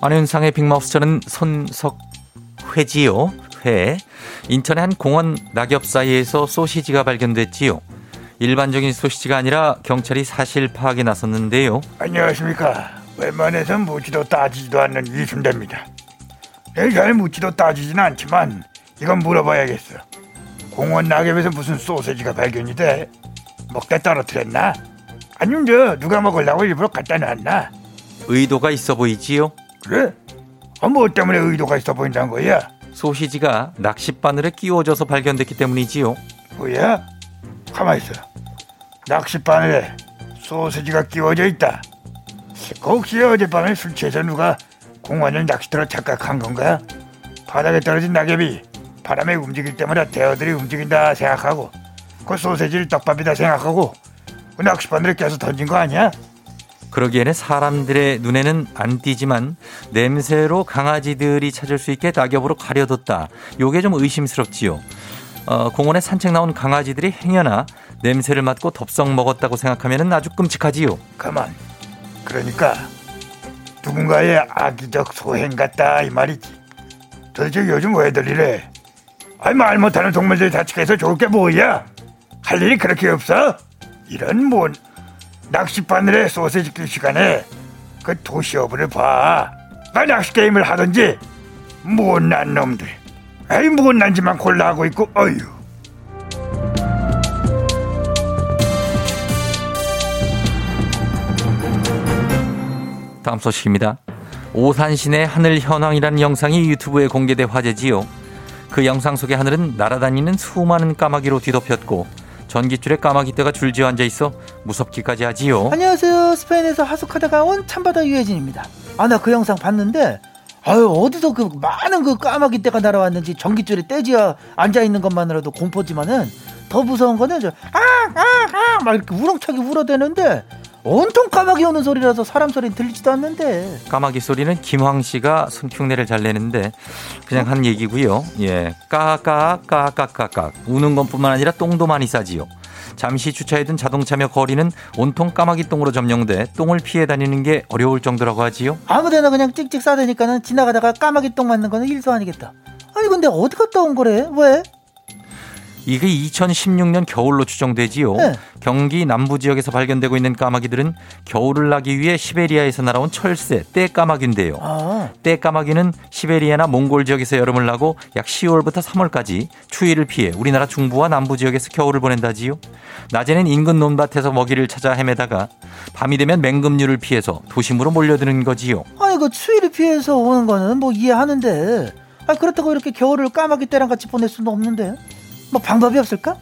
안윤상의 빅마우스처는 손석회지요. 회. 인천의 한 공원 낙엽 사이에서 소시지가 발견됐지요. 일반적인 소시지가 아니라 경찰이 사실 파악에 나섰는데요. 안녕하십니까. 웬만해선 묻지도 따지지도 않는 이순대입니다. 내잘 묻지도 따지진 않지만 이건 물어봐야겠어. 공원 낙엽에서 무슨 소세지가 발견이 돼? 먹다 떨어뜨렸나? 아니면 저 누가 먹으려고 일부러 갖다 놨나? 의도가 있어 보이지요. 그래? 아, 뭐 때문에 의도가 있어 보인다는 거야? 소시지가 낚싯바늘에 끼워져서 발견됐기 때문이지요. 뭐야? 가만 있어. 낚싯바늘에 소세지가 끼워져 있다. 그 혹시 어젯밤에 술 취해서 누가 공원을 낚시터로 착각한 건가? 바닥에 떨어진 낙엽이 바람에 움직일 때마다 대어들이 움직인다 생각하고 그 소세지를 떡밥이다 생각하고 그 낚싯바늘에 껴서 던진 거 아니야? 그러기에는 사람들의 눈에는 안 띄지만 냄새로 강아지들이 찾을 수 있게 낙엽으로 가려뒀다. 요게 좀 의심스럽지요. 어, 공원에 산책 나온 강아지들이 행여나 냄새를 맡고 덥석 먹었다고 생각하면 아주 끔찍하지요. 가만. 그러니까 누군가의 악의적 소행 같다 이 말이지. 도대체 요즘 왜들 이래? 아이 말 못하는 동물들이 다치게 해서 좋을 게 뭐야? 할 일이 그렇게 없어? 이런 뭔 낚싯바늘에 소세지 낄 시간에 그 도시어부를 봐. 아 낚시 게임을 하든지 못난 놈들. 아이 못난 짓만 골라 하고 있고 어휴. 다음 소식입니다. 오산시내 하늘 현황이라는 영상이 유튜브에 공개돼 화제지요. 그 영상 속의 하늘은 날아다니는 수많은 까마귀로 뒤덮였고 전깃줄에 까마귀 떼가 줄지어 앉아 있어 무섭기까지 하지요. 안녕하세요. 스페인에서 하숙하다가 온 참바다 유해진입니다. 아, 나 그 영상 봤는데, 아유, 어디서 그 많은 그 까마귀 떼가 날아왔는지 전기줄에 떼지어 앉아 있는 것만으로도 공포지만은 더 무서운 거는 저, 아, 아, 아, 막 이렇게 우렁차게 울어대는데 온통 까마귀 오는 소리라서 사람 소리는 들리지도 않는데. 까마귀 소리는 김황 씨가 손흉내를 잘 내는데 그냥 한 얘기고요. 예, 까까까까까까 우는 것뿐만 아니라 똥도 많이 싸지요. 잠시 주차해둔 자동차며 거리는 온통 까마귀 똥으로 점령돼 똥을 피해 다니는 게 어려울 정도라고 하지요. 아무데나 그냥 찍찍 싸대니까는 지나가다가 까마귀 똥 맞는 거는 일도 아니겠다. 아니 근데 어디 갔다 온 거래? 왜? 이게 2016년 겨울로 추정되지요. 네. 경기 남부 지역에서 발견되고 있는 까마귀들은 겨울을 나기 위해 시베리아에서 날아온 철새 떼까마귀인데요. 아, 떼까마귀는 시베리아나 몽골 지역에서 여름을 나고 약 10월부터 3월까지 추위를 피해 우리나라 중부와 남부 지역에서 겨울을 보낸다지요. 낮에는 인근 논밭에서 먹이를 찾아 헤매다가 밤이 되면 맹금류를 피해서 도심으로 몰려드는 거지요. 아니 그 추위를 피해서 오는 거는 뭐 이해하는데 아 그렇다고 이렇게 겨울을 까마귀 때랑 같이 보낼 수는 없는데 뭐 방법이 없을까?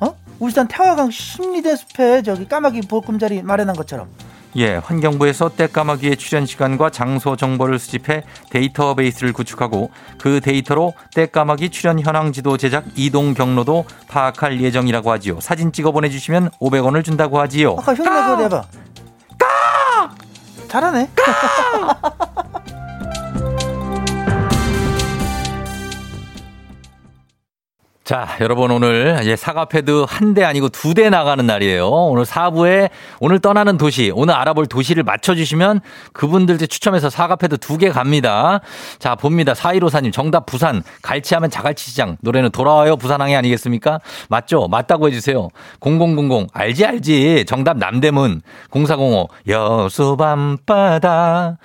어? 울산 태화강 심리대 숲에 저기 까마귀 보금자리 마련한 것처럼 예, 환경부에서 떼까마귀의 출현 시간과 장소 정보를 수집해 데이터베이스를 구축하고 그 데이터로 떼까마귀 출현 현황 지도 제작 이동 경로도 파악할 예정이라고 하지요. 사진 찍어 보내주시면 500원을 준다고 하지요. 아까 흉내 그거 내봐 까! 잘하네 <laughs> 자, 여러분 오늘 이제 사과 패드 한 대 아니고 두 대 나가는 날이에요. 오늘 4부에 오늘 떠나는 도시, 오늘 알아볼 도시를 맞춰주시면 그분들 추첨해서 사과 패드 두 개 갑니다. 자, 봅니다. 4154님, 정답 부산, 갈치하면 자갈치시장, 노래는 돌아와요 부산항이 아니겠습니까? 맞죠? 맞다고 해주세요. 0000, 알지, 알지. 정답 남대문, 0405, 여수 밤바다.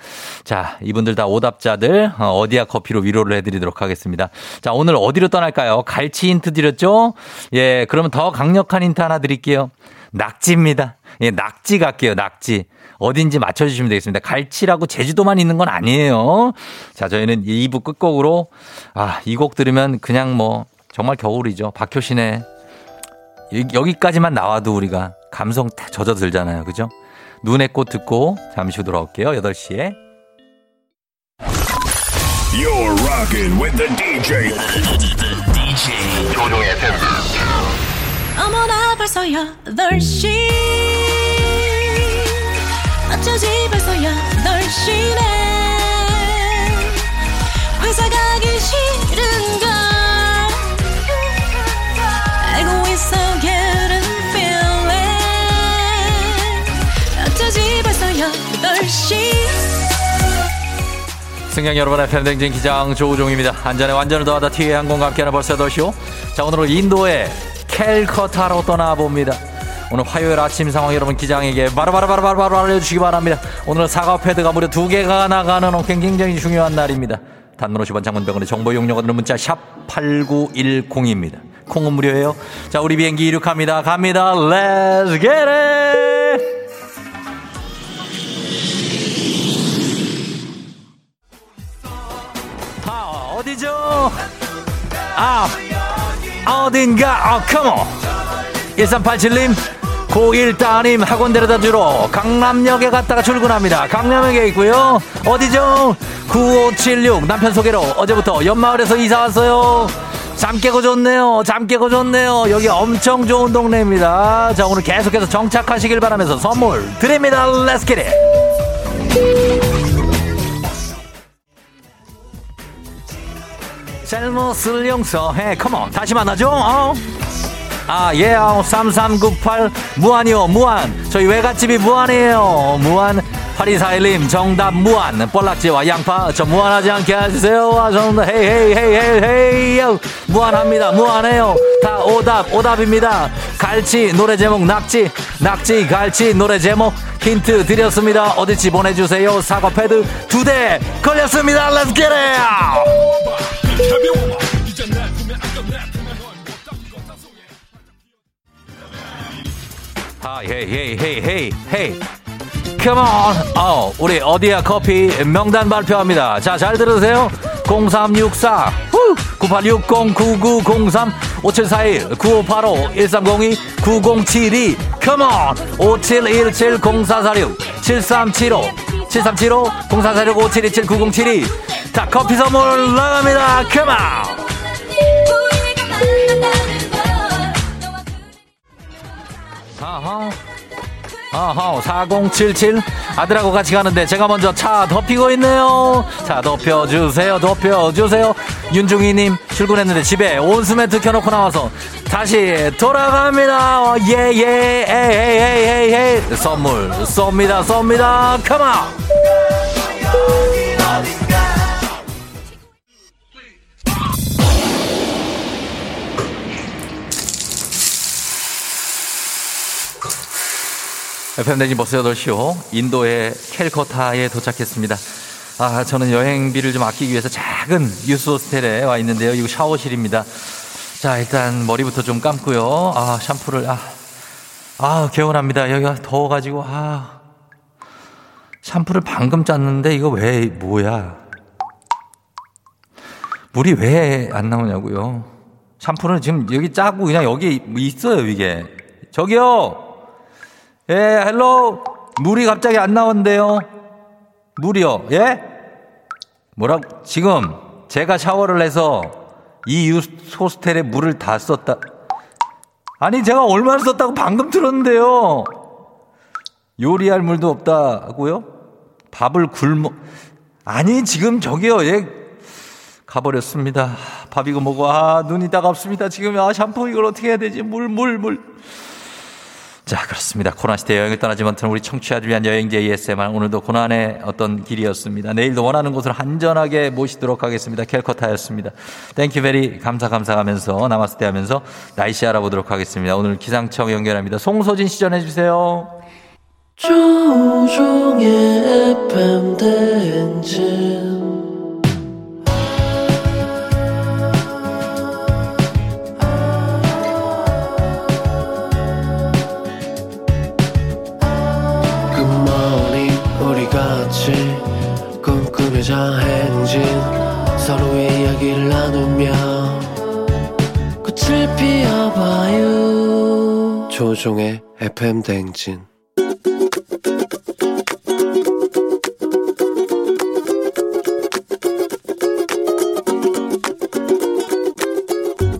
자, 이분들 다 오답자들, 어, 어디야 커피로 위로를 해드리도록 하겠습니다. 자, 오늘 어디로 떠날까요? 갈치 힌트 드렸죠? 예, 그러면 더 강력한 힌트 하나 드릴게요. 낙지입니다. 예, 낙지 갈게요, 낙지. 어딘지 맞춰주시면 되겠습니다. 갈치라고 제주도만 있는 건 아니에요. 자, 저희는 2부 끝곡으로, 아, 이 곡 들으면 그냥 뭐, 정말 겨울이죠. 박효신의 여기까지만 나와도 우리가 감성 다 젖어들잖아요. 그죠? 눈의 꽃 듣고 잠시 후 돌아올게요. 8시에. You're rocking with the DJ. <laughs> DJ 조종의 FM. 어머나 벌써 8시 어쩌지 벌써 8시네 회사 가기 싫은걸 승객 여러분의 팬댕진 기장 조우종입니다. 안전에 완전을 더하다 티웨이 항공과 함께하는 벌써 더쇼. 자, 오늘은 인도의 캘커타로 떠나봅니다. 오늘 화요일 아침 상황 여러분 기장에게 바로바로바로바로 알려주시기 바랍니다. 오늘 사과 패드가 무려 두 개가 나가는 굉장히 중요한 날입니다. 단문 50원 장문병원의 정보 용료가 드는 문자 샵 8910입니다. 콩은 무료예요. 자, 우리 비행기 이륙합니다. 갑니다. Let's get it! 아, 어딘가, 아, 컴온. 1387님, 고1 따님 학원 데려다 주러 강남역에 갔다가 출근합니다. 강남역에 있고요. 어디죠? 9576 남편 소개로 어제부터 연마을에서 이사 왔어요. 잠 깨고 좋네요. 잠 깨고 좋네요. 여기 엄청 좋은 동네입니다. 자, 오늘 계속해서 정착하시길 바라면서 선물 드립니다. Let's get it. 잘못을 용서해. Come on. 다시 만나죠. 어? 아, 예, 요3398 무안이요, 무안. 저희 외갓집이 무안이에요. 무안. 8241님, 정답 무안. 뻘낙지와 양파, 저 무안하지 않게 해주세요. 아, 정답, hey, hey, hey, hey, hey, yo. 무안합니다. 무안해요. 다 오답, 오답입니다. 갈치, 노래 제목, 낙지, 낙지, 갈치, 노래 제목, 힌트 드렸습니다. 어디지 보내주세요. 사과 패드 두 대 걸렸습니다. Let's get it! 아, 헤이, 헤이, 헤이, 헤이, 헤이. Come on. 어, 우리 어디야 커피 명단 발표합니다. 자, 잘 들으세요. 0364, 9860, 9903, 5741, 9585, 1302, 9072. Come on. 5717, 0446, 7375, 7375, 0446, 5727, 9072. 자, 커피 선물 나갑니다. Come. 아하. 아하, 4077 아들하고 같이 가는데 제가 먼저 차 덮이고 있네요. 차 덮여주세요, 덮여주세요. 윤중희님 출근했는데 집에 온수매트 켜놓고 나와서 다시 돌아갑니다. 예, 예, 에이, 에이, 에이, 에이, 에이. 선물 쏩니다, 쏩니다. 컴온. FM대진 버스 8시호 인도의 캘커타에 도착했습니다. 아, 저는 여행비를 좀 아끼기 위해서 작은 유스 호스텔에 와 있는데요. 이거 샤워실입니다. 자, 일단 머리부터 좀 감고요. 아, 샴푸를, 아, 아, 개운합니다. 여기가 더워가지고, 아. 샴푸를 방금 짰는데 이거 왜 뭐야? 물이 왜 안 나오냐고요? 샴푸는 지금 여기 짜고 그냥 여기 있어요 이게. 저기요. 예, hello. 물이 갑자기 안 나온대요. 물이요. 예? 뭐라고? 지금 제가 샤워를 해서 이 유스호스텔에 물을 다 썼다. 아니 제가 얼마나 썼다고 방금 들었는데요. 요리할 물도 없다고요? 밥을 굶어 아니 지금 저기요 얘 가버렸습니다. 밥 이거 먹어 아 눈이 따갑습니다. 지금 아 샴푸 이걸 어떻게 해야 되지? 물 물 물. 자 그렇습니다. 고난 시대 여행을 떠나지 못하는 우리 청취자들 위한 여행지 ASMR 오늘도 고난의 어떤 길이었습니다. 내일도 원하는 곳으로 안전하게 모시도록 하겠습니다. 캘커타였습니다. Thank you very 감사 감사하면서 남았을 때 하면서 날씨 알아보도록 하겠습니다. 오늘 기상청 연결합니다. 송소진 씨 전해 주세요. 조우종의 FM 대행진 같이 꿈꾸며자 행진 서로의 이야기를 나누며 꽃을 피워봐요 조종의 FM 대행진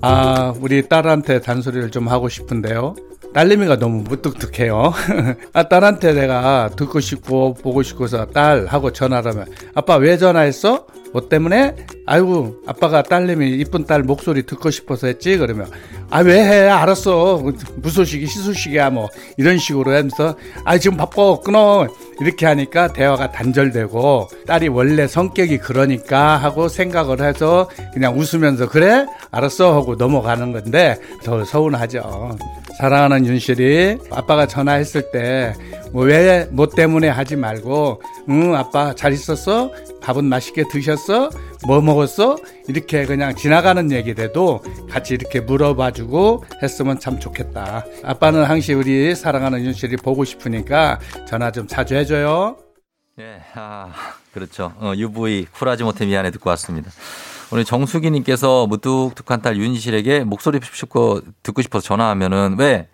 아, 우리 딸한테 단소리를 좀 하고 싶은데요. 딸내미가 너무 무뚝뚝해요. <laughs> 아, 딸한테 내가 듣고 싶고 보고 싶고서 딸 하고 전화를 하면 아빠 왜 전화했어? 뭐 때문에? 아이고 아빠가 딸내미 이쁜 딸 목소리 듣고 싶어서 했지? 그러면 아 왜 해? 알았어. 무소식이 시소식이야 뭐. 이런 식으로 하면서 아 지금 바빠 끊어. 이렇게 하니까 대화가 단절되고 딸이 원래 성격이 그러니까 하고 생각을 해서 그냥 웃으면서 그래? 알았어. 하고 넘어가는 건데 더 서운하죠. 사랑하는 윤실이 아빠가 전화했을 때뭐 왜 뭐 때문에 하지 말고 응 아빠 잘 있었어? 밥은 맛있게 드셨어? 뭐 먹었어? 이렇게 그냥 지나가는 얘기라도 같이 이렇게 물어봐주고 했으면 참 좋겠다. 아빠는 항시 우리 사랑하는 윤실이 보고 싶으니까 전화 좀 자주 해줘요. 예, 아, 그렇죠. 어, UV 쿨하지 못해 미안해 듣고 왔습니다. 오늘 정수기님께서 무뚝뚝한 딸 윤실에게 목소리 싶고 듣고 싶어서 전화하면은 왜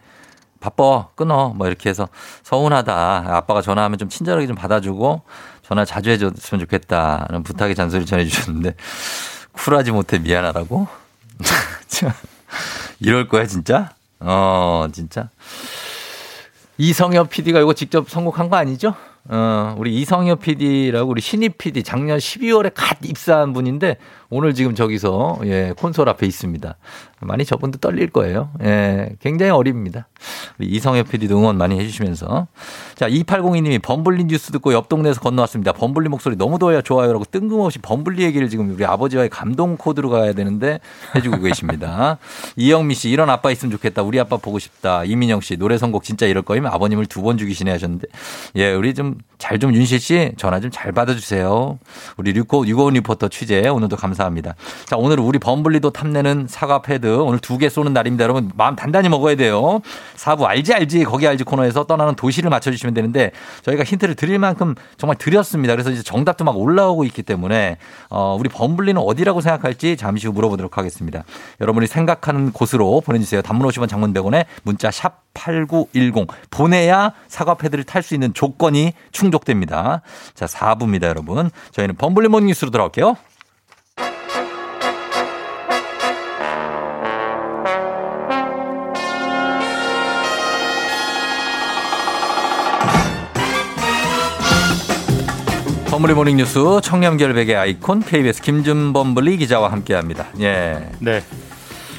바빠 끊어 뭐 이렇게 해서 서운하다. 아빠가 전화하면 좀 친절하게 좀 받아주고 전화 자주 해줬으면 좋겠다는 부탁의 잔소리 전해주셨는데 쿨하지 못해 미안하다고? <laughs> 이럴 거야 진짜? 어 진짜. 이성엽 PD가 이거 직접 선곡한 거 아니죠? 어, 우리 이성엽 PD라고 우리 신입 PD 작년 12월에 갓 입사한 분인데 오늘 지금 저기서 예, 콘솔 앞에 있습니다. 많이 저분도 떨릴 거예요. 예, 굉장히 어립니다. 우리 이성엽 PD도 응원 많이 해주시면서. 자, 2802님이 범블리 뉴스 듣고 옆 동네에서 건너왔습니다. 범블리 목소리 너무 더워요. 좋아요라고 뜬금없이 범블리 얘기를 지금 우리 아버지와의 감동 코드로 가야 되는데 해주고 계십니다. <laughs> 이영미 씨, 이런 아빠 있으면 좋겠다. 우리 아빠 보고 싶다. 이민영 씨, 노래 선곡 진짜 이럴 거면 아버님을 두 번 죽이시네 하셨는데. 예, 우리 좀잘좀 윤실 씨 전화 좀 잘 받아주세요. 우리 류코, 유고원 리포터 취재 오늘도 감사합니다. 자, 오늘 우리 범블리도 탐내는 사과 패드 오늘 두 개 쏘는 날입니다. 여러분 마음 단단히 먹어야 돼요. 사부 알지 알지 거기 알지 코너에서 떠나는 도시를 맞춰주시면 되는데 저희가 힌트를 드릴 만큼 정말 드렸습니다. 그래서 이제 정답도 막 올라오고 있기 때문에 어, 우리 범블리는 어디라고 생각할지 잠시 후 물어보도록 하겠습니다. 여러분이 생각하는 곳으로 보내주세요. 단문 50원 장문 100원에 문자 샵 8910 보내야 사과 패드를 탈 수 있는 조건이 충족됩니다. 자, 4부입니다, 여러분. 저희는 범블리 모닝 뉴스로 돌아올게요. 범블리 모닝 뉴스 청렴결백의 아이콘 KBS 김준범블리 기자와 함께합니다. 예. 네.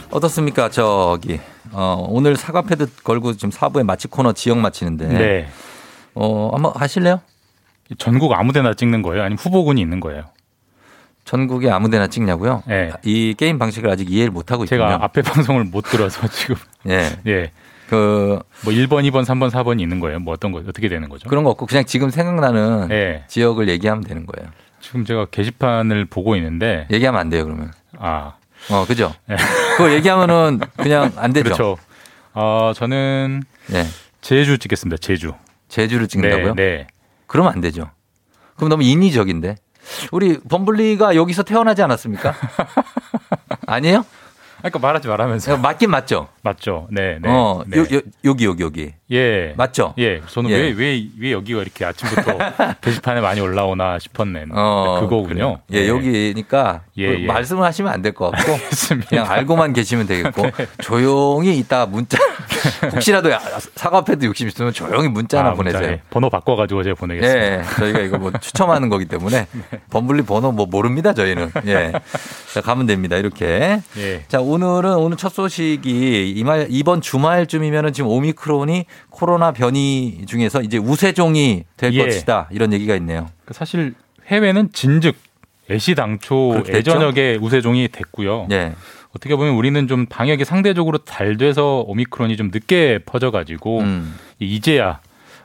어떻습니까? 저기 어, 오늘 사과 패드 걸고 지금 사부의 맞히 코너 지역 맞히는데. 네. 어, 한번 하실래요? 전국 아무데나 찍는 거예요? 아니면 후보군이 있는 거예요? 전국에 아무데나 찍냐고요? 네. 이 게임 방식을 아직 이해를 못 하고 있군요. 제가 앞에 <laughs> 방송을 못 들어서 지금. 예. 예. 그, 뭐 1번, 2번, 3번, 4번이 있는 거예요? 뭐 어떤 거, 어떻게 되는 거죠? 그런 거 없고 그냥 지금 생각나는 예. 지역을 얘기하면 되는 거예요. 지금 제가 게시판을 보고 있는데. 얘기하면 안 돼요, 그러면. 아. 어, 그죠? 예. 그거 얘기하면은 그냥 안 되죠. 그렇죠. 어, 저는 예. 제주 찍겠습니다. 제주. 제주를 찍는다고요? 네. 네. 그러면 안 되죠. 그럼 너무 인위적인데. 우리 범블리가 여기서 태어나지 않았습니까? <laughs> 아니에요? 그러니까 말하지 말하면서. 맞긴 맞죠. 맞죠. 네, 네. 어, 네. 요, 요, 여기 여기 여기. 예. 맞죠? 예. 저는 예. 왜, 왜, 왜 여기가 이렇게 아침부터 <laughs> 게시판에 많이 올라오나 싶었네. 어, 그거군요. 예, 여기니까 예, 그 예. 말씀을 하시면 안 될 것 같고 알겠습니다. 그냥 알고만 계시면 되겠고 <laughs> 조용히 이따 문자 <laughs> 혹시라도 사과패드 욕심 있으면 조용히 문자 하나 아, 문자, 보내세요. 예. 번호 바꿔가지고 제가 보내겠습니다. 예, 저희가 이거 뭐 추첨하는 거기 때문에 범블리 번호 뭐 모릅니다 저희는. 예, 자 가면 됩니다 이렇게. 예. 자 오늘은 오늘 첫 소식이 이말 이번 주말쯤이면은 지금 오미크론이 코로나 변이 중에서 이제 우세종이 될 예. 것이다 이런 얘기가 있네요. 그 사실 해외는 진즉 애시당초? 예전역에 우세종이 됐고요. 예. 어떻게 보면 우리는 좀 방역이 상대적으로 잘 돼서 오미크론이 좀 늦게 퍼져가지고 음. 이제야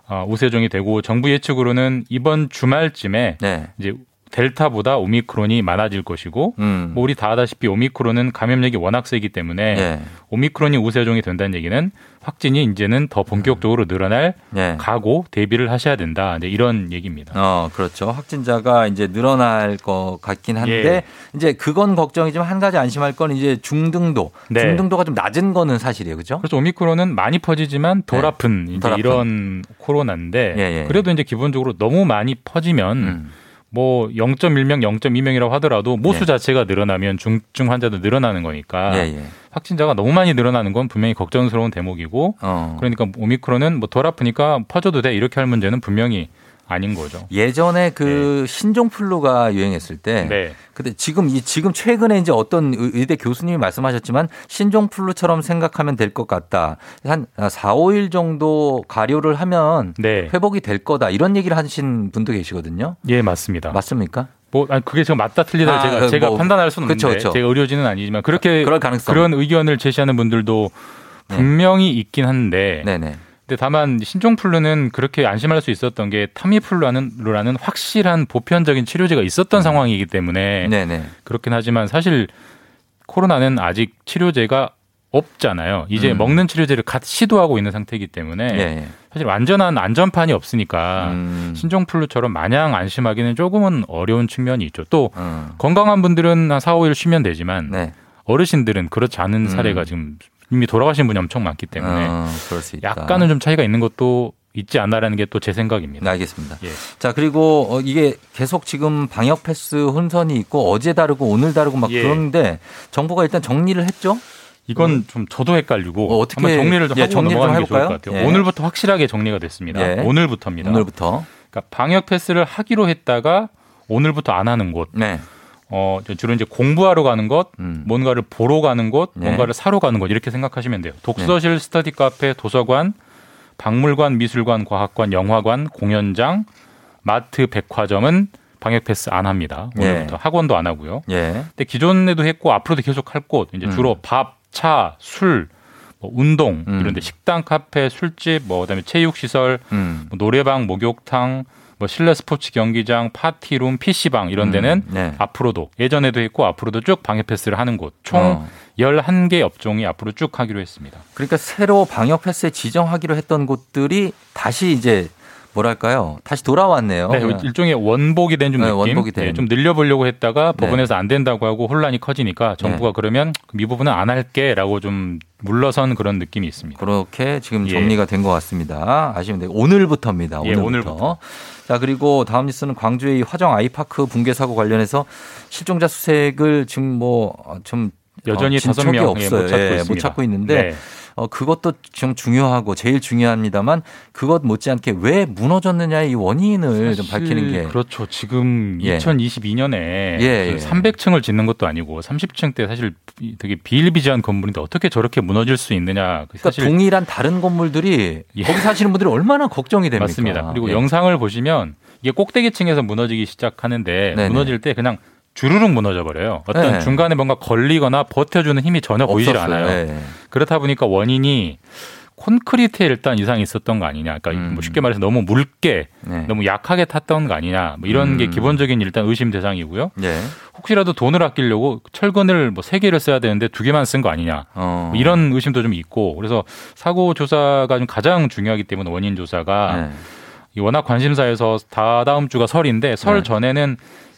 어, 우세종이 되고 정부 예측으로는 이번 주말쯤에 네. 이제 델타보다 오미크론이 많아질 것이고 음. 뭐 우리 다 아다시피 오미크론은 감염력이 워낙 세기 때문에 예. 오미크론이 우세종이 된다는 얘기는 확진이 이제는 더 본격적으로 늘어날 예. 각오 대비를 하셔야 된다. 네, 이런 얘기입니다. 어, 그렇죠. 확진자가 이제 늘어날 것 같긴 한데 예. 이제 그건 걱정이지만 한 가지 안심할 건 이제 중등도, 네. 중등도가 좀 낮은 거는 사실이에요, 그죠? 그래서 오미크론은 많이 퍼지지만 덜 네. 아픈 이제 덜 아픈. 이런 코로나인데 예, 예. 그래도 이제 기본적으로 너무 많이 퍼지면 음. 뭐 0.1명, 0.2명이라고 하더라도 모수 예. 자체가 늘어나면 중증 환자도 늘어나는 거니까 예, 예. 확진자가 너무 많이 늘어나는 건 분명히 걱정스러운 대목이고 어. 그러니까 오미크론은 뭐 덜 아프니까 퍼져도 돼 이렇게 할 문제는 분명히 아닌 거죠. 예전에 그 신종플루가 유행했을 때 네. 근데 지금 이 지금 최근에 이제 어떤 의- 의대 교수님이 말씀하셨지만 신종플루처럼 생각하면 될 것 같다. 한 4, 5일 정도 가료를 하면 네. 회복이 될 거다. 이런 얘기를 하신 분도 계시거든요. 예, 맞습니다. 맞습니까? 뭐 아니, 그게 지금 맞다 틀리다 아, 제가 그 제가 뭐, 판단할 수는 그쵸, 없는데 그쵸. 제가 의료진은 아니지만 그렇게. 그런 의견을 제시하는 분들도 분명히 있긴 한데 네네. 근데 다만 신종플루는 그렇게 안심할 수 있었던 게 타미플루라는 확실한 보편적인 치료제가 있었던 상황이기 때문에 음. 네네. 그렇긴 하지만 사실 코로나는 아직 치료제가 없잖아요. 이제 음. 먹는 치료제를 갓 시도하고 있는 상태이기 때문에 예, 예. 사실 완전한 안전판이 없으니까 음. 신종플루처럼 마냥 안심하기는 조금은 어려운 측면이 있죠. 또 음. 건강한 분들은 한 4, 5일 쉬면 되지만 네. 어르신들은 그렇지 않은 사례가 지금 이미 돌아가신 분이 엄청 많기 때문에 어, 그럴 수 있다. 약간은 좀 차이가 있는 것도 있지 않나라는 게 또 제 생각입니다. 네, 알겠습니다. 예. 자, 그리고 어, 이게 계속 지금 방역 패스 혼선이 있고 어제 다르고 오늘 다르고 막 예. 그런데 정부가 일단 정리를 했죠? 이건 좀 저도 헷갈리고 어, 어떻게- 한번 정리를 좀 예, 하고 정리를 좀 넘어가는 게 좋을 것? 같아요. 예. 오늘부터 확실하게 정리가 됐습니다. 예. 오늘부터입니다. 오늘부터. 그러니까 방역 패스를 하기로 했다가 오늘부터 안 하는 곳. 네. 어, 주로 이제 공부하러 가는 것, 음. 뭔가를 보러 가는 곳, 네. 뭔가를 사러 가는 곳 이렇게 생각하시면 돼요. 독서실, 스터디 카페, 도서관, 박물관, 미술관, 과학관, 영화관, 공연장, 마트, 백화점은 방역 패스 안 합니다. 오늘부터 예. 학원도 안 하고요. 예. 근데 기존에도 했고 앞으로도 계속 할 곳 이제 음. 주로 밥, 차, 술, 뭐 운동 음. 이런데 식당, 카페, 술집, 뭐 그다음에 체육 시설, 음. 뭐 노래방, 목욕탕, 뭐 실내 스포츠 경기장, 파티룸, PC방 이런 데는 음, 네. 앞으로도 예전에도 했고 앞으로도 쭉 방역 패스를 하는 곳총 어. 11개 업종이 앞으로 쭉 하기로 했습니다. 그러니까 새로 방역 패스에 지정하기로 했던 곳들이 다시 이제 뭐랄까요? 다시 돌아왔네요. 네, 그냥. 일종의 원복이 된좀 네, 느낌. 원복이 된. 예, 좀 늘려보려고 했다가 네. 법원에서 안 된다고 하고 혼란이 커지니까 정부가 그러면 이 부분은 안 할게라고 좀 물러선 그런 느낌이 있습니다. 그렇게 지금 예. 정리가 된것 같습니다. 아시면 돼요. 오늘부터입니다. 예, 오늘부터. 오늘부터. 자, 그리고 다음 뉴스는 광주의 화정 아이파크 붕괴 사고 관련해서 실종자 수색을 지금 뭐 좀 여전히 다섯 명 없어요. 못 찾고 예. 못 찾고 있는데 네. 어, 그것도 좀 중요하고 제일 중요합니다만 그것 못지않게 왜 무너졌느냐의 이 원인을 좀 밝히는 게 그렇죠. 지금 예. 2022년에 예, 예. 300층을 짓는 것도 아니고 30층 때 사실 되게 비일비재한 건물인데 어떻게 저렇게 무너질 수 있느냐. 그러니까 사실 동일한 다른 건물들이 예. 거기 사시는 분들이 얼마나 걱정이 됩니까? 맞습니다. 그리고 예. 영상을 보시면 이게 꼭대기층에서 무너지기 시작하는데 네네. 무너질 때 그냥 주르륵 무너져 버려요. 어떤 네. 중간에 뭔가 걸리거나 버텨주는 힘이 전혀 보이질 없었어요. 않아요. 예. 그렇다 보니까 원인이 콘크리트에 일단 이상이 있었던 거 아니냐. 그러니까 음. 뭐 쉽게 말해서 너무 묽게 네. 너무 약하게 탔던 거 아니냐. 뭐 이런 게 음. 기본적인 일단 의심 대상이고요. 예. 혹시라도 돈을 아끼려고 철근을 뭐 세 개를 써야 되는데 두 개만 쓴 거 아니냐. 어. 뭐 이런 의심도 좀 있고 그래서 사고 조사가 좀 가장 중요하기 때문에 원인 조사가 네. 이 워낙 관심사에서 다 다음 주가 설인데 설 네. 전에는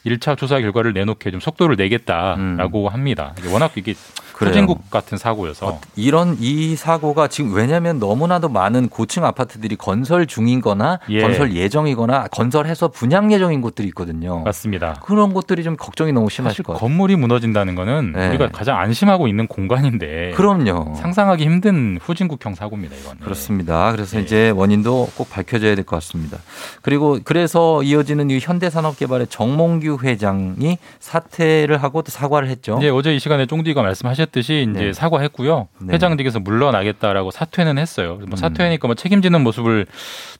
1차 조사 결과를 내놓게 좀 속도를 내겠다라고 합니다. 이게 워낙 이게 음. 그래요. 후진국 같은 사고여서 이런 이 사고가 지금 왜냐하면 너무나도 많은 고층 아파트들이 건설 중인거나 예. 건설 예정이거나 건설해서 분양 예정인 곳들이 있거든요. 맞습니다. 그런 곳들이 좀 걱정이 너무 심하실 같아요. 건물이 무너진다는 거는 네. 우리가 가장 안심하고 있는 공간인데 그럼요. 상상하기 힘든 후진국형 사고입니다. 이건. 그렇습니다. 그래서 네. 이제 원인도 꼭 밝혀져야 될 것 같습니다. 그리고 그래서 이어지는 이 현대산업개발의 정몽규 회장이 사퇴를 하고 또 사과를 했죠. 이제 어제 이 시간에 쫑디가 말씀하셨 듯이 이제 네. 사과했고요. 네. 회장직에서 물러나겠다라고 사퇴는 했어요. 뭐 음. 사퇴하니까 뭐 책임지는 모습을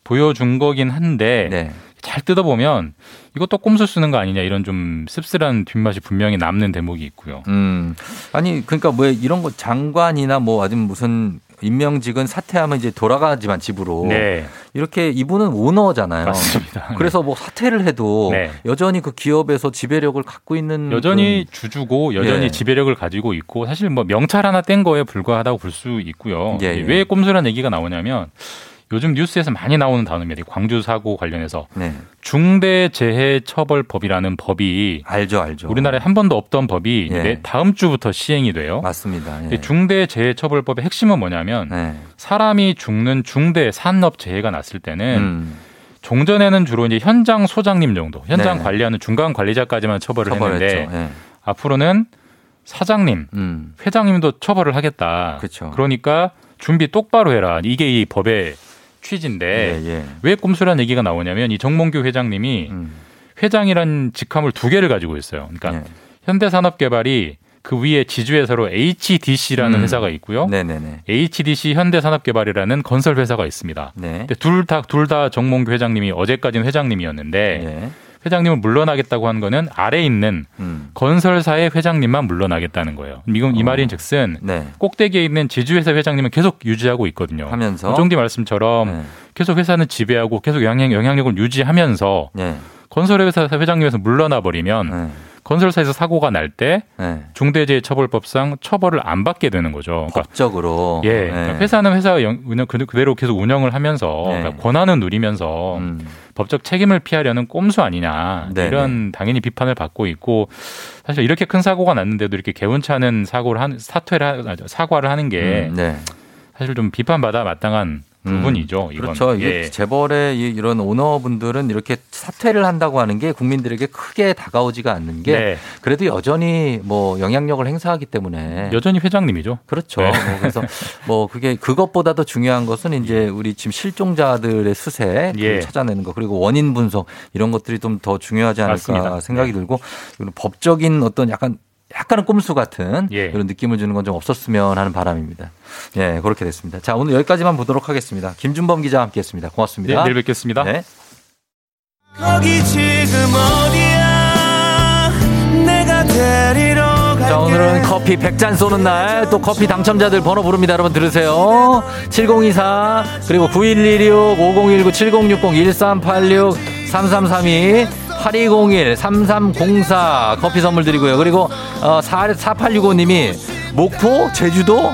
보여준 거긴 한데 네. 잘 뜯어보면 이것도 꼼수 쓰는 거 아니냐 이런 좀 씁쓸한 뒷맛이 분명히 남는 대목이 있고요. 음. 아니 그러니까 뭐 이런 거 장관이나 뭐 아니면 무슨 임명직은 사퇴하면 이제 돌아가지만 집으로 네. 이렇게 이분은 오너잖아요. 맞습니다. 그래서 뭐 사퇴를 해도 네. 여전히 그 기업에서 지배력을 갖고 있는 여전히 주주고 여전히 예. 지배력을 가지고 있고 사실 뭐 명찰 하나 뗀 거에 불과하다고 볼 수 있고요. 예, 예. 왜 꼼수란 얘기가 나오냐면 요즘 뉴스에서 많이 나오는 단어입니다. 이 광주 사고 관련해서 네. 중대재해처벌법이라는 법이 알죠, 알죠. 우리나라에 한 번도 없던 법이 예. 내 다음 주부터 시행이 돼요. 맞습니다. 예. 이 중대재해처벌법의 핵심은 뭐냐면 네. 사람이 죽는 중대 산업 재해가 났을 때는 음. 종전에는 주로 이제 현장 소장님 정도, 현장 네. 관리하는 중간 관리자까지만 처벌을 처벌했죠. 했는데 예. 앞으로는 사장님, 음. 회장님도 처벌을 하겠다. 그렇죠. 그러니까 준비 똑바로 해라. 이게 이 법의 취지인데 예, 예. 왜 꼼수란 얘기가 나오냐면 이 정몽규 회장님이 음. 회장이란 직함을 두 개를 가지고 있어요. 그러니까 예. 현대산업개발이 그 위에 지주회사로 HDC라는 음. 회사가 있고요. 네네네. HDC 현대산업개발이라는 건설 회사가 있습니다. 네. 근데 둘 다 둘 다 정몽규 회장님이 어제까지는 회장님이었는데 예. 회장님을 물러나겠다고 한 거는 아래 에 있는 음. 건설사의 회장님만 물러나겠다는 거예요. 이건 이 말인 즉슨 네. 꼭대기에 있는 지주회사 회장님은 계속 유지하고 있거든요. 하면서 정디 말씀처럼 네. 계속 회사는 지배하고 계속 영향, 영향력을 유지하면서 네. 건설회사 회장님에서 물러나 버리면 네. 건설사에서 사고가 날때 네. 중대재해처벌법상 처벌을 안 받게 되는 거죠. 그러니까 법적으로 예, 네. 그러니까 회사는 회사 영- 운영 그- 그대로 계속 운영을 하면서 네. 그러니까 권한은 누리면서 음. 법적 책임을 피하려는 꼼수 아니냐 네, 이런 당연히 비판을 받고 있고 사실 이렇게 큰 사고가 났는데도 이렇게 개운찮은 사고를 한 사퇴를 하, 아, 사과를 하는 게 음, 네. 사실 좀 비판받아 마땅한 음. 부분이죠. 이건. 그렇죠. 예. 재벌의 이- 이런 오너분들은 이렇게 사퇴를 한다고 하는 게 국민들에게 크게 다가오지가 않는 게 네. 그래도 여전히 뭐 영향력을 행사하기 때문에 여전히 회장님이죠. 그렇죠. 네. 뭐 그래서 뭐 그게 그것보다 더 중요한 것은 이제 우리 지금 실종자들의 수세 그걸 예. 찾아내는 거 그리고 원인 분석 이런 것들이 좀 더 중요하지 않을까 맞습니다. 생각이 네. 들고 법적인 어떤 약간 약간은 꼼수 같은 예. 그런 느낌을 주는 건 좀 없었으면 하는 바람입니다. 예, 그렇게 됐습니다. 자, 오늘 여기까지만 보도록 하겠습니다. 김준범 기자와 함께 했습니다. 네, 고맙습니다. 내일 뵙겠습니다. 네. 거기 지금 어디야 내가 데리러 갈게 자, 오늘은 커피 100잔 쏘는 날 또 커피 당첨자들 번호 부릅니다. 여러분 들으세요. 7024 그리고 9116 5019 7060 1386 3332 8201 3304 커피 선물 드리고요. 그리고 어, 4, 4865님이 목포 제주도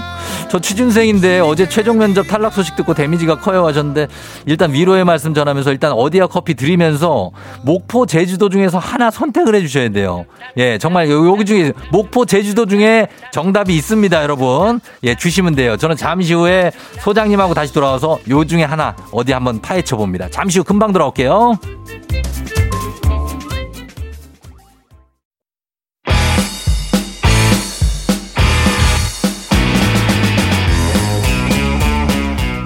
저 취준생인데 어제 최종 면접 탈락 소식 듣고 데미지가 커요 하셨는데 일단 위로의 말씀 전하면서 일단 어디야 커피 드리면서 목포 제주도 중에서 하나 선택을 해주셔야 돼요. 예 정말 요- 여기 중에 목포 제주도 중에 정답이 있습니다 여러분. 예 주시면 돼요. 저는 잠시 후에 소장님하고 다시 돌아와서 요 중에 하나 어디 한번 파헤쳐 봅니다. 잠시 후 금방 돌아올게요.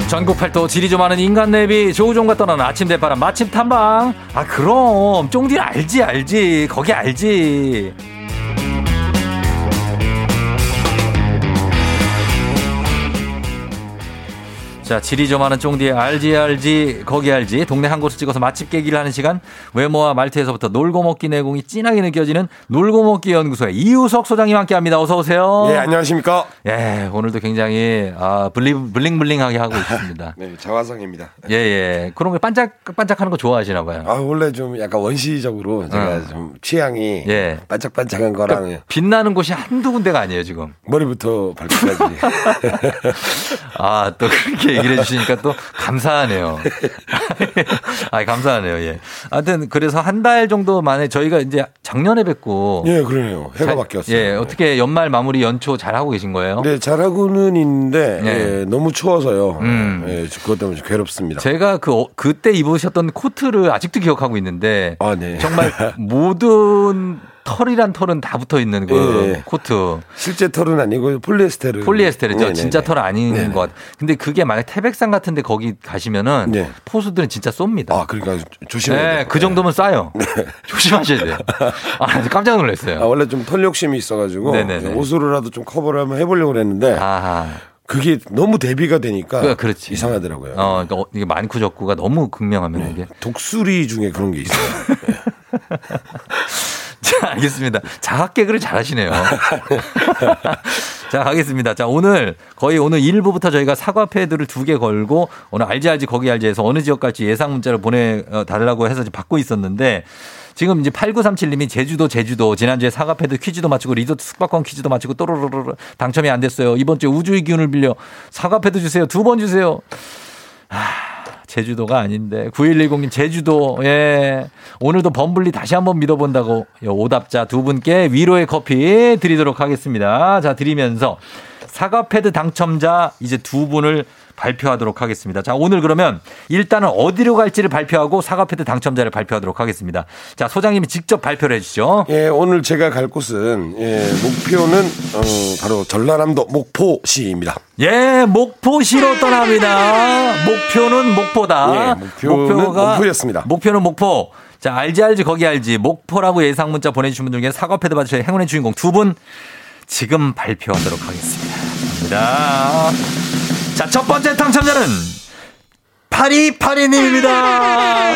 전국 팔도 지리 좀 하는 인간 내비 조우종과 떠나는 아침 대바람 마침 탐방. 아 그럼. 쫑디는 알지 알지. 거기 알지 자, 지리 좀 하는 쫑디의 알지 알지 거기 알지 동네 한 곳을 찍어서 맛집 깨기를 하는 시간 외모와 말투에서부터 놀고 먹기 내공이 진하게 느껴지는 놀고 먹기 연구소의 이우석 소장님 함께합니다. 어서 오세요. 예, 안녕하십니까. 예, 오늘도 굉장히 아 블링 블링블링하게 하고 있습니다. <laughs> 네, 정화성입니다. 예, 예. 그런 거 반짝 반짝하는 거 좋아하시나 봐요. 아, 원래 좀 약간 원시적으로 제가 어. 좀 취향이 예. 반짝반짝한 거랑 그러니까 빛나는 곳이 한두 군데가 아니에요, 지금. 머리부터 발끝까지. <laughs> 아, 또 그렇게 얘기를 해주시니까 또 감사하네요. <laughs> 아, 감사하네요. 예. 하여튼 그래서 한 달 정도 만에 저희가 이제 작년에 뵙고 예, 그러네요. 해가 잘- 바뀌었어요. 예, 어떻게 연말 마무리 연초 잘 하고 계신 거예요? 네, 잘 하고는 있는데 네. 예, 너무 추워서요. 음. 예, 그것 때문에 좀 괴롭습니다. 제가 그 어- 그때 입으셨던 코트를 아직도 기억하고 있는데 아, 네. 정말 <laughs> 모든 털이란 털은 다 붙어 있는 그 예. 코트. 실제 털은 아니고 폴리에스테르. 폴리에스테르죠. 네네네. 진짜 털 아닌 네네. 것. 근데 그게 만약 태백산 같은데 거기 가시면은 네. 포수들은 진짜 쏩니다. 아, 그러니까 조심해야 네, 돼요. 그 정도면 싸요. 조심하셔야 돼요. <laughs> 아, 깜짝 놀랐어요. 아, 원래 좀 털 욕심이 있어가지고 네네네. 옷으로라도 좀 커버를 한번 해보려고 그랬는데 그게 너무 대비가 되니까 그, 그렇지. 이상하더라고요. 어, 그러니까 어, 이게 많고 적고가 너무 극명하면 이게. 독수리 중에 그런 게 있어요. <laughs> <laughs> 자, 알겠습니다. 자학 개그를 잘하시네요. <laughs> 자, 가겠습니다. 자, 오늘 거의 오늘 1부부터 저희가 사과 패드를 두 개 걸고 오늘 알지 알지 거기 알지 해서 어느 지역 갈지 예상 문자를 보내 달라고 해서 지금 받고 있었는데 지금 이제 8937님이 제주도 제주도 지난주에 사과 패드 퀴즈도 맞추고 리조트 숙박권 퀴즈도 맞추고 또로로로 당첨이 안 됐어요. 이번 주에 우주의 기운을 빌려 사과 패드 주세요. 두 번 주세요. 제주도가 아닌데 9110님 제주도 예. 오늘도 범블리 다시 한번 믿어본다고 오답자 두 분께 위로의 커피 드리도록 하겠습니다. 자 드리면서 사과 패드 당첨자 이제 두 분을 발표하도록 하겠습니다 자 오늘 그러면 일단은 어디로 갈지를 발표하고 사과 패드 당첨자를 발표하도록 하겠습니다 자 소장님이 직접 발표를 해주시죠 예, 오늘 제가 갈 곳은 예, 목표는 어, 바로 전라남도 목포시입니다. 예 목포시로 떠납니다 목표는 목포다 예, 목표는 목포였습니다. 목표는 목포. 자, 알지 알지 거기 알지. 목포라고 예상 문자 보내주신 분들 중에 사과 패드 받으실 행운의 주인공 두 분 지금 발표하도록 하겠습니다. 갑니다. 자, 첫 번째 당첨자는 파리파리님입니다.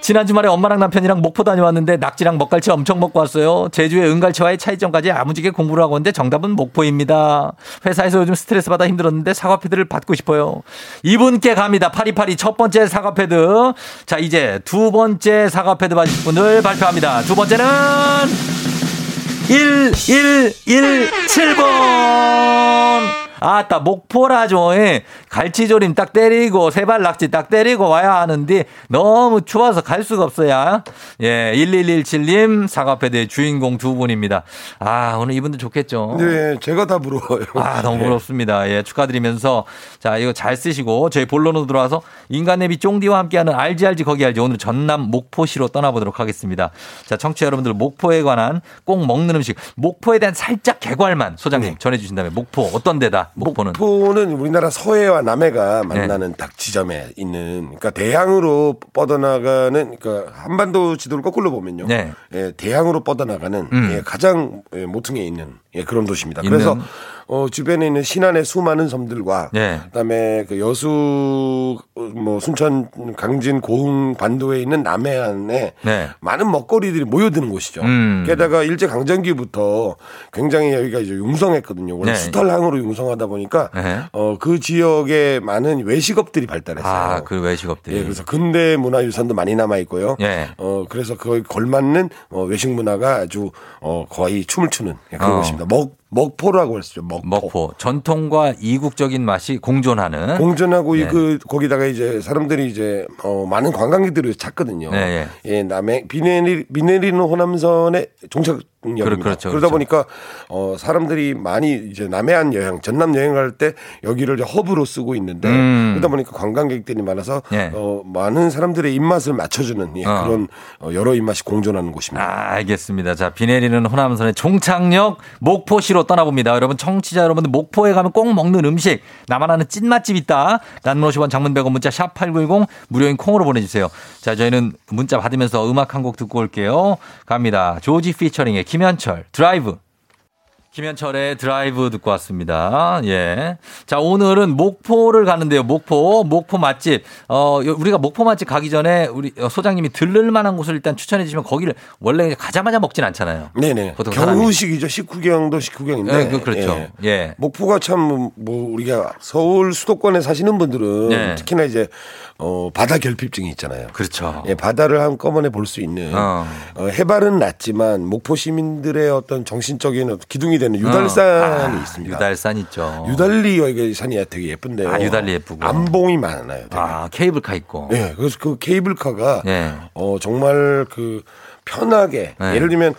지난 주말에 엄마랑 남편이랑 목포 다녀왔는데 낙지랑 먹갈치 엄청 먹고 왔어요. 제주의 은갈치와의 차이점까지 야무지게 공부를 하고 왔는데 정답은 목포입니다. 회사에서 요즘 스트레스 받아 힘들었는데 사과 패드를 받고 싶어요. 이분께 갑니다. 파리파리 첫 번째 사과 패드. 자, 이제 두 번째 사과 패드 받으실 분을 발표합니다. 두 번째는 1117번. 아따, 목포라죠. 예. 갈치조림 딱 때리고, 세발 낙지 딱 때리고 와야 하는데, 너무 추워서 갈 수가 없어요. 예, 1117님, 사과패드의 주인공 두 분입니다. 아, 오늘 이분들 좋겠죠. 네, 제가 다 부러워요. 아, 너무 부럽습니다. 예, 축하드리면서. 자, 이거 잘 쓰시고, 저희 본론으로 들어와서 인간내비 쫑디와 함께하는 알지 알지 거기 알지 오늘 전남 목포시로 떠나보도록 하겠습니다. 자, 청취자 여러분들 목포에 관한 꼭 먹는 음식, 목포에 대한 살짝 개괄만 소장님 전해주신다면 목포 어떤 데다? 목포는. 목포는 우리나라 서해와 남해가 만나는 딱 지점에 있는 그러니까 대양으로 뻗어나가는 그러니까 한반도 지도를 거꾸로 보면요. 네. 예, 대양으로 뻗어나가는 음. 예, 가장 예, 모퉁이에 있는 예, 그런 도시입니다. 있는. 그래서 어, 주변에 있는 신안의 수많은 섬들과 네. 그다음에 그 여수 뭐 순천 강진 고흥 반도에 있는 남해안에 네. 많은 먹거리들이 모여드는 곳이죠. 음. 게다가 일제 강점기부터 굉장히 여기가 이제 융성했거든요. 원래 네. 수탈항으로 융성하다 보니까 네. 어, 그 지역에 많은 외식업들이 발달했어요. 아, 그 외식업들. 예, 그래서 근대 문화유산도 많이 남아 있고요. 예. 어, 그래서 거기 걸맞는 어, 외식 문화가 아주 어, 거의 춤을 추는 예, 그런 어. 곳입니다. 먹 먹포라고 했었죠. 먹포. 먹포. 전통과 이국적인 맛이 공존하는. 공전하고 네. 이그 거기다가 이제 사람들이 이제 어 많은 관광객들을 찾거든요. 네, 예, 남해 비 내리 비 내리는 호남선의 종착 그렇- 그렇죠, 그러다 그렇죠. 보니까 어 사람들이 많이 이제 남해안 여행, 전남 여행 갈때 여기를 이제 허브로 쓰고 있는데 음. 그러다 보니까 관광객들이 많아서 예. 어 많은 사람들의 입맛을 맞춰주는 예, 어. 그런 어, 여러 입맛이 공존하는 곳입니다. 아, 알겠습니다. 자, 비 내리는 호남선의 종착역 목포시로 떠나봅니다. 여러분, 청취자 여러분들 목포에 가면 꼭 먹는 음식, 나만 아는 찐맛집 있다. 50원 장문 100원 문자 샵8910 무료인 콩으로 보내주세요. 자, 저희는 문자 받으면서 음악 한 곡 듣고 올게요. 갑니다. 조지 피처링의 김현철 드라이브. 김현철의 드라이브 듣고 왔습니다. 예. 자, 오늘은 목포를 가는데요. 목포, 목포 맛집. 어, 요- 우리가 목포 맛집 가기 전에 우리 어, 소장님이 들를 만한 곳을 일단 추천해 주시면 거기를 원래 가자마자 먹진 않잖아요. 네네. 보통 사람이. 경후식이죠. 식후경도 식후경인데. 예, 그, 그렇죠. 예. 목포가 참 뭐 우리가 서울 수도권에 사시는 분들은 네. 특히나 이제 어 바다 결핍증이 있잖아요. 그렇죠. 예, 바다를 한꺼번에 볼 수 있는 어. 어, 해발은 낮지만 목포 시민들의 어떤 정신적인 기둥이 되는 유달산이 어. 아, 있습니다. 유달산 있죠. 유달리 여기 산이 되게 예쁜데요. 아, 유달리 예쁘고. 암봉이 많아요. 되게. 아, 케이블카 있고. 네, 그래서 그 케이블카가 예. 어 정말 그 편하게 네. 예를 들면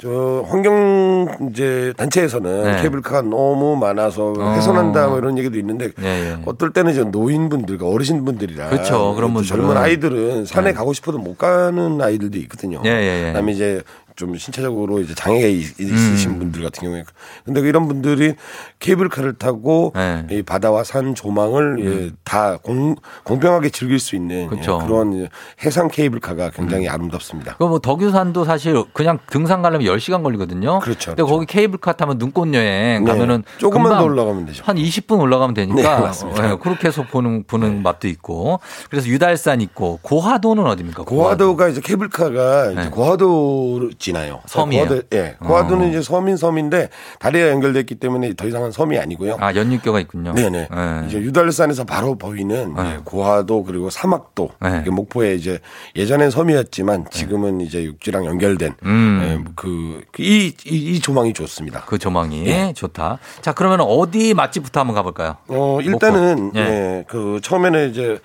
저 환경 이제 단체에서는 네. 케이블카가 너무 많아서 어. 훼손한다 뭐 이런 얘기도 있는데 예, 예. 어떨 때는 이제 노인분들과 어르신분들이라 그쵸, 그런 또 분들은. 젊은 아이들은 산에 네. 가고 싶어도 못 가는 아이들도 있거든요. 예, 예, 예. 그다음에 이제 좀 신체적으로 이제 장애가 있- 있으신 음. 분들 같은 경우에 근데 이런 분들이 케이블카를 타고 네. 이 바다와 산 조망을 예, 다 공, 공평하게 즐길 수 있는 예, 음. 그쵸. 음. 그런 해상 케이블카가 굉장히 아름답습니다. 그뭐 덕유산도 사실 그냥 등산 가려면 10시간 걸리거든요. 그렇죠, 근데 거기 케이블카 타면 눈꽃 여행 네. 가면은 조금만 더 올라가면 되죠. 한 20분 올라가면 되니까 네, 맞습니다. 네. 어, 예, 그렇게 해서 보는 보는 맛도 있고. 그래서 유달산 있고 고하도는 어디입니까? 고화도가 이제 케이블카가 네. 이제 고화도로 지나요. 섬이에요? 고화도, 예. 고화도는 어. 이제 섬인 섬인데 다리가 연결됐기 때문에 더 이상은 섬이 아니고요. 아 연육교가 있군요. 네네. 네. 이제 유달산에서 바로 보이는 네. 예, 고화도 그리고 사막도 네. 목포에 이제 예전엔 섬이었지만 지금은 이제 육지랑 연결된 음. 예, 그, 그 이, 이, 이 조망이 좋습니다. 그 조망이 예. 좋다. 자 그러면 어디 맛집부터 한번 가볼까요? 어, 일단은. 예, 그 처음에는 이제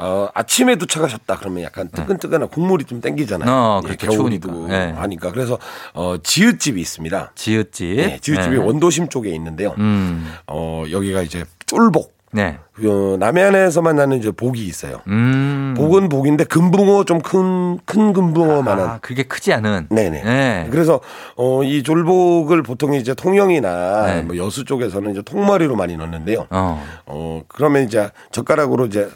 어, 아침에 도착하셨다 그러면 약간 뜨끈뜨끈한 국물이 좀 땡기잖아요. 네. 어, 예, 그렇죠. 겨울이고. 예. 하니까 그래서 어, 지읒집이 있습니다. 지읒집. 예, 지읒집이 예. 원도심 쪽에 있는데요. 음. 어, 여기가 이제 쫄복. 네. 그 남해안에서만 나는 이제 복이 있어요. 음. 복은 복인데 금붕어 좀 큰큰 금붕어만한. 아, 그게 크지 않은. 네네. 네. 그래서 어, 이 졸복을 보통 이제 통영이나 네. 뭐 여수 쪽에서는 이제 통머리로 많이 넣는데요. 어. 어, 그러면 이제 젓가락으로 이제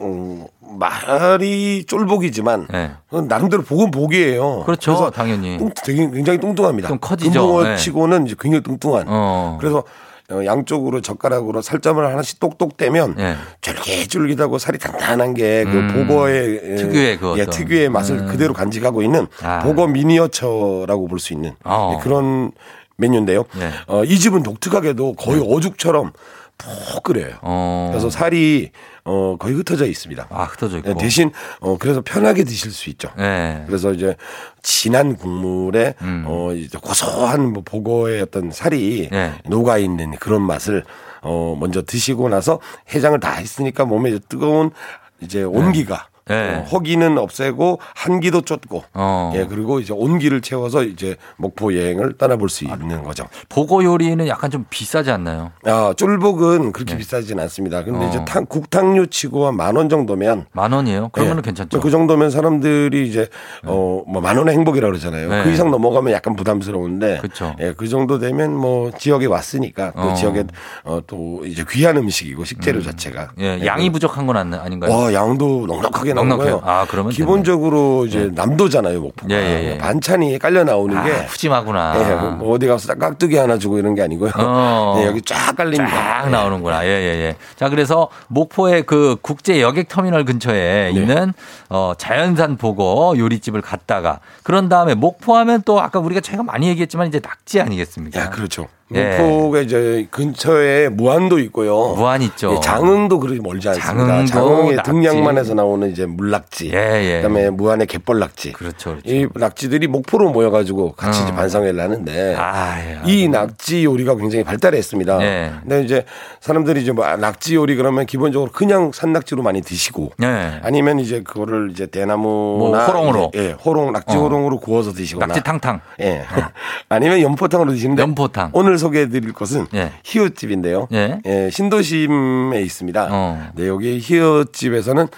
어, 말이 쫄복이지만 네. 나름대로 복은 복이에요. 그렇죠. 그래서 당연히. 뚱- 되게 굉장히 뚱뚱합니다. 좀 커지죠. 금붕어 네. 치고는 굉장히 뚱뚱한. 어. 그래서 어, 양쪽으로 젓가락으로 살점을 하나씩 똑똑 떼면 예. 쫄깃쫄깃하고 살이 단단한 게그 음. 보거의 예, 특유의 그 예. 특유의 맛을 음. 그대로 간직하고 있는 아. 보거 미니어처라고 볼 수 있는 어. 예, 그런 메뉴인데요. 네. 어, 이 집은 독특하게도 거의 어죽처럼 푹 끓여요. 어. 그래서 살이 어, 거의 흩어져 있습니다. 아, 흩어져 있고. 예, 대신 어, 그래서 편하게 드실 수 있죠. 네. 그래서 이제 진한 국물에 음. 어 이제 고소한 뭐 보고의 어떤 살이 네. 녹아 있는 그런 맛을 어 먼저 드시고 나서 해장을 다 했으니까 몸에 이제 뜨거운 이제 온기가 네. 어, 허기는 없애고 한기도 쫓고 어. 예 그리고 이제 온기를 채워서 이제 목포 여행을 떠나볼 수 있는 거죠. 보고 요리는 약간 좀 비싸지 않나요? 아 쫄복은 그렇게 비싸진 않습니다. 근데 네. 어. 이제 탕, 국탕류 치고 한 만 원 정도면 만 원이에요? 그러면 예. 괜찮죠. 그 정도면 사람들이 이제 어 뭐 만 원의 행복이라고 그러잖아요. 네. 그 이상 넘어가면 약간 부담스러운데 그쵸. 예, 그 정도 되면 뭐 지역에 왔으니까 그 어. 지역에 어 또 이제 귀한 음식이고 식재료 자체가 예, 양이 부족한 건 아닌가요? 와 양도 넉넉하게. 넉넉해요. 아, 그러면 기본적으로 이제 남도잖아요 목포가 예, 예, 예. 반찬이 깔려 나오는 아, 게 푸짐하구나. 예, 뭐 어디 가서 딱 깍두기 하나 주고 이런 게 아니고요. 어. 예, <laughs> 여기 쫙 깔립니다. 쫙 나오는구나. 예, 예, 예. 자, 그래서 목포의 그 국제 여객 터미널 근처에 네. 있는 어, 자연산 보고 요리집을 갔다가 그런 다음에 목포 하면 또 아까 우리가 제가 많이 얘기했지만 이제 낙지 아니겠습니까? 야, 그렇죠. 예. 목포가 이제 근처에 무안도 있고요. 무안 있죠. 예, 장흥도 그렇게 멀지 않습니다. 장흥의 낙지. 등량만에서 나오는 이제 물낙지. 예, 예. 그다음에 무안의 갯벌낙지. 그렇죠. 그렇죠. 이 낙지들이 목포로 모여가지고 같이 어. 이제 반상회를 하는데 아, 예. 이 낙지 요리가 굉장히 발달했습니다. 예. 근데 이제 사람들이 이제 뭐 아, 낙지 요리 그러면 기본적으로 그냥 산낙지로 많이 드시고 예. 아니면 이제 그거를 이제 대나무나 뭐 호롱으로. 예, 호롱 낙지 어. 호롱으로 구워서 드시거나 낙지 탕탕. 예. <laughs> 아니면 연포탕으로 드시는데 연포탕. 오늘 소개해 드릴 것은 예. 히읗집인데요. 예. 예, 신도심에 있습니다. 어. 네, 여기 히읗집에서는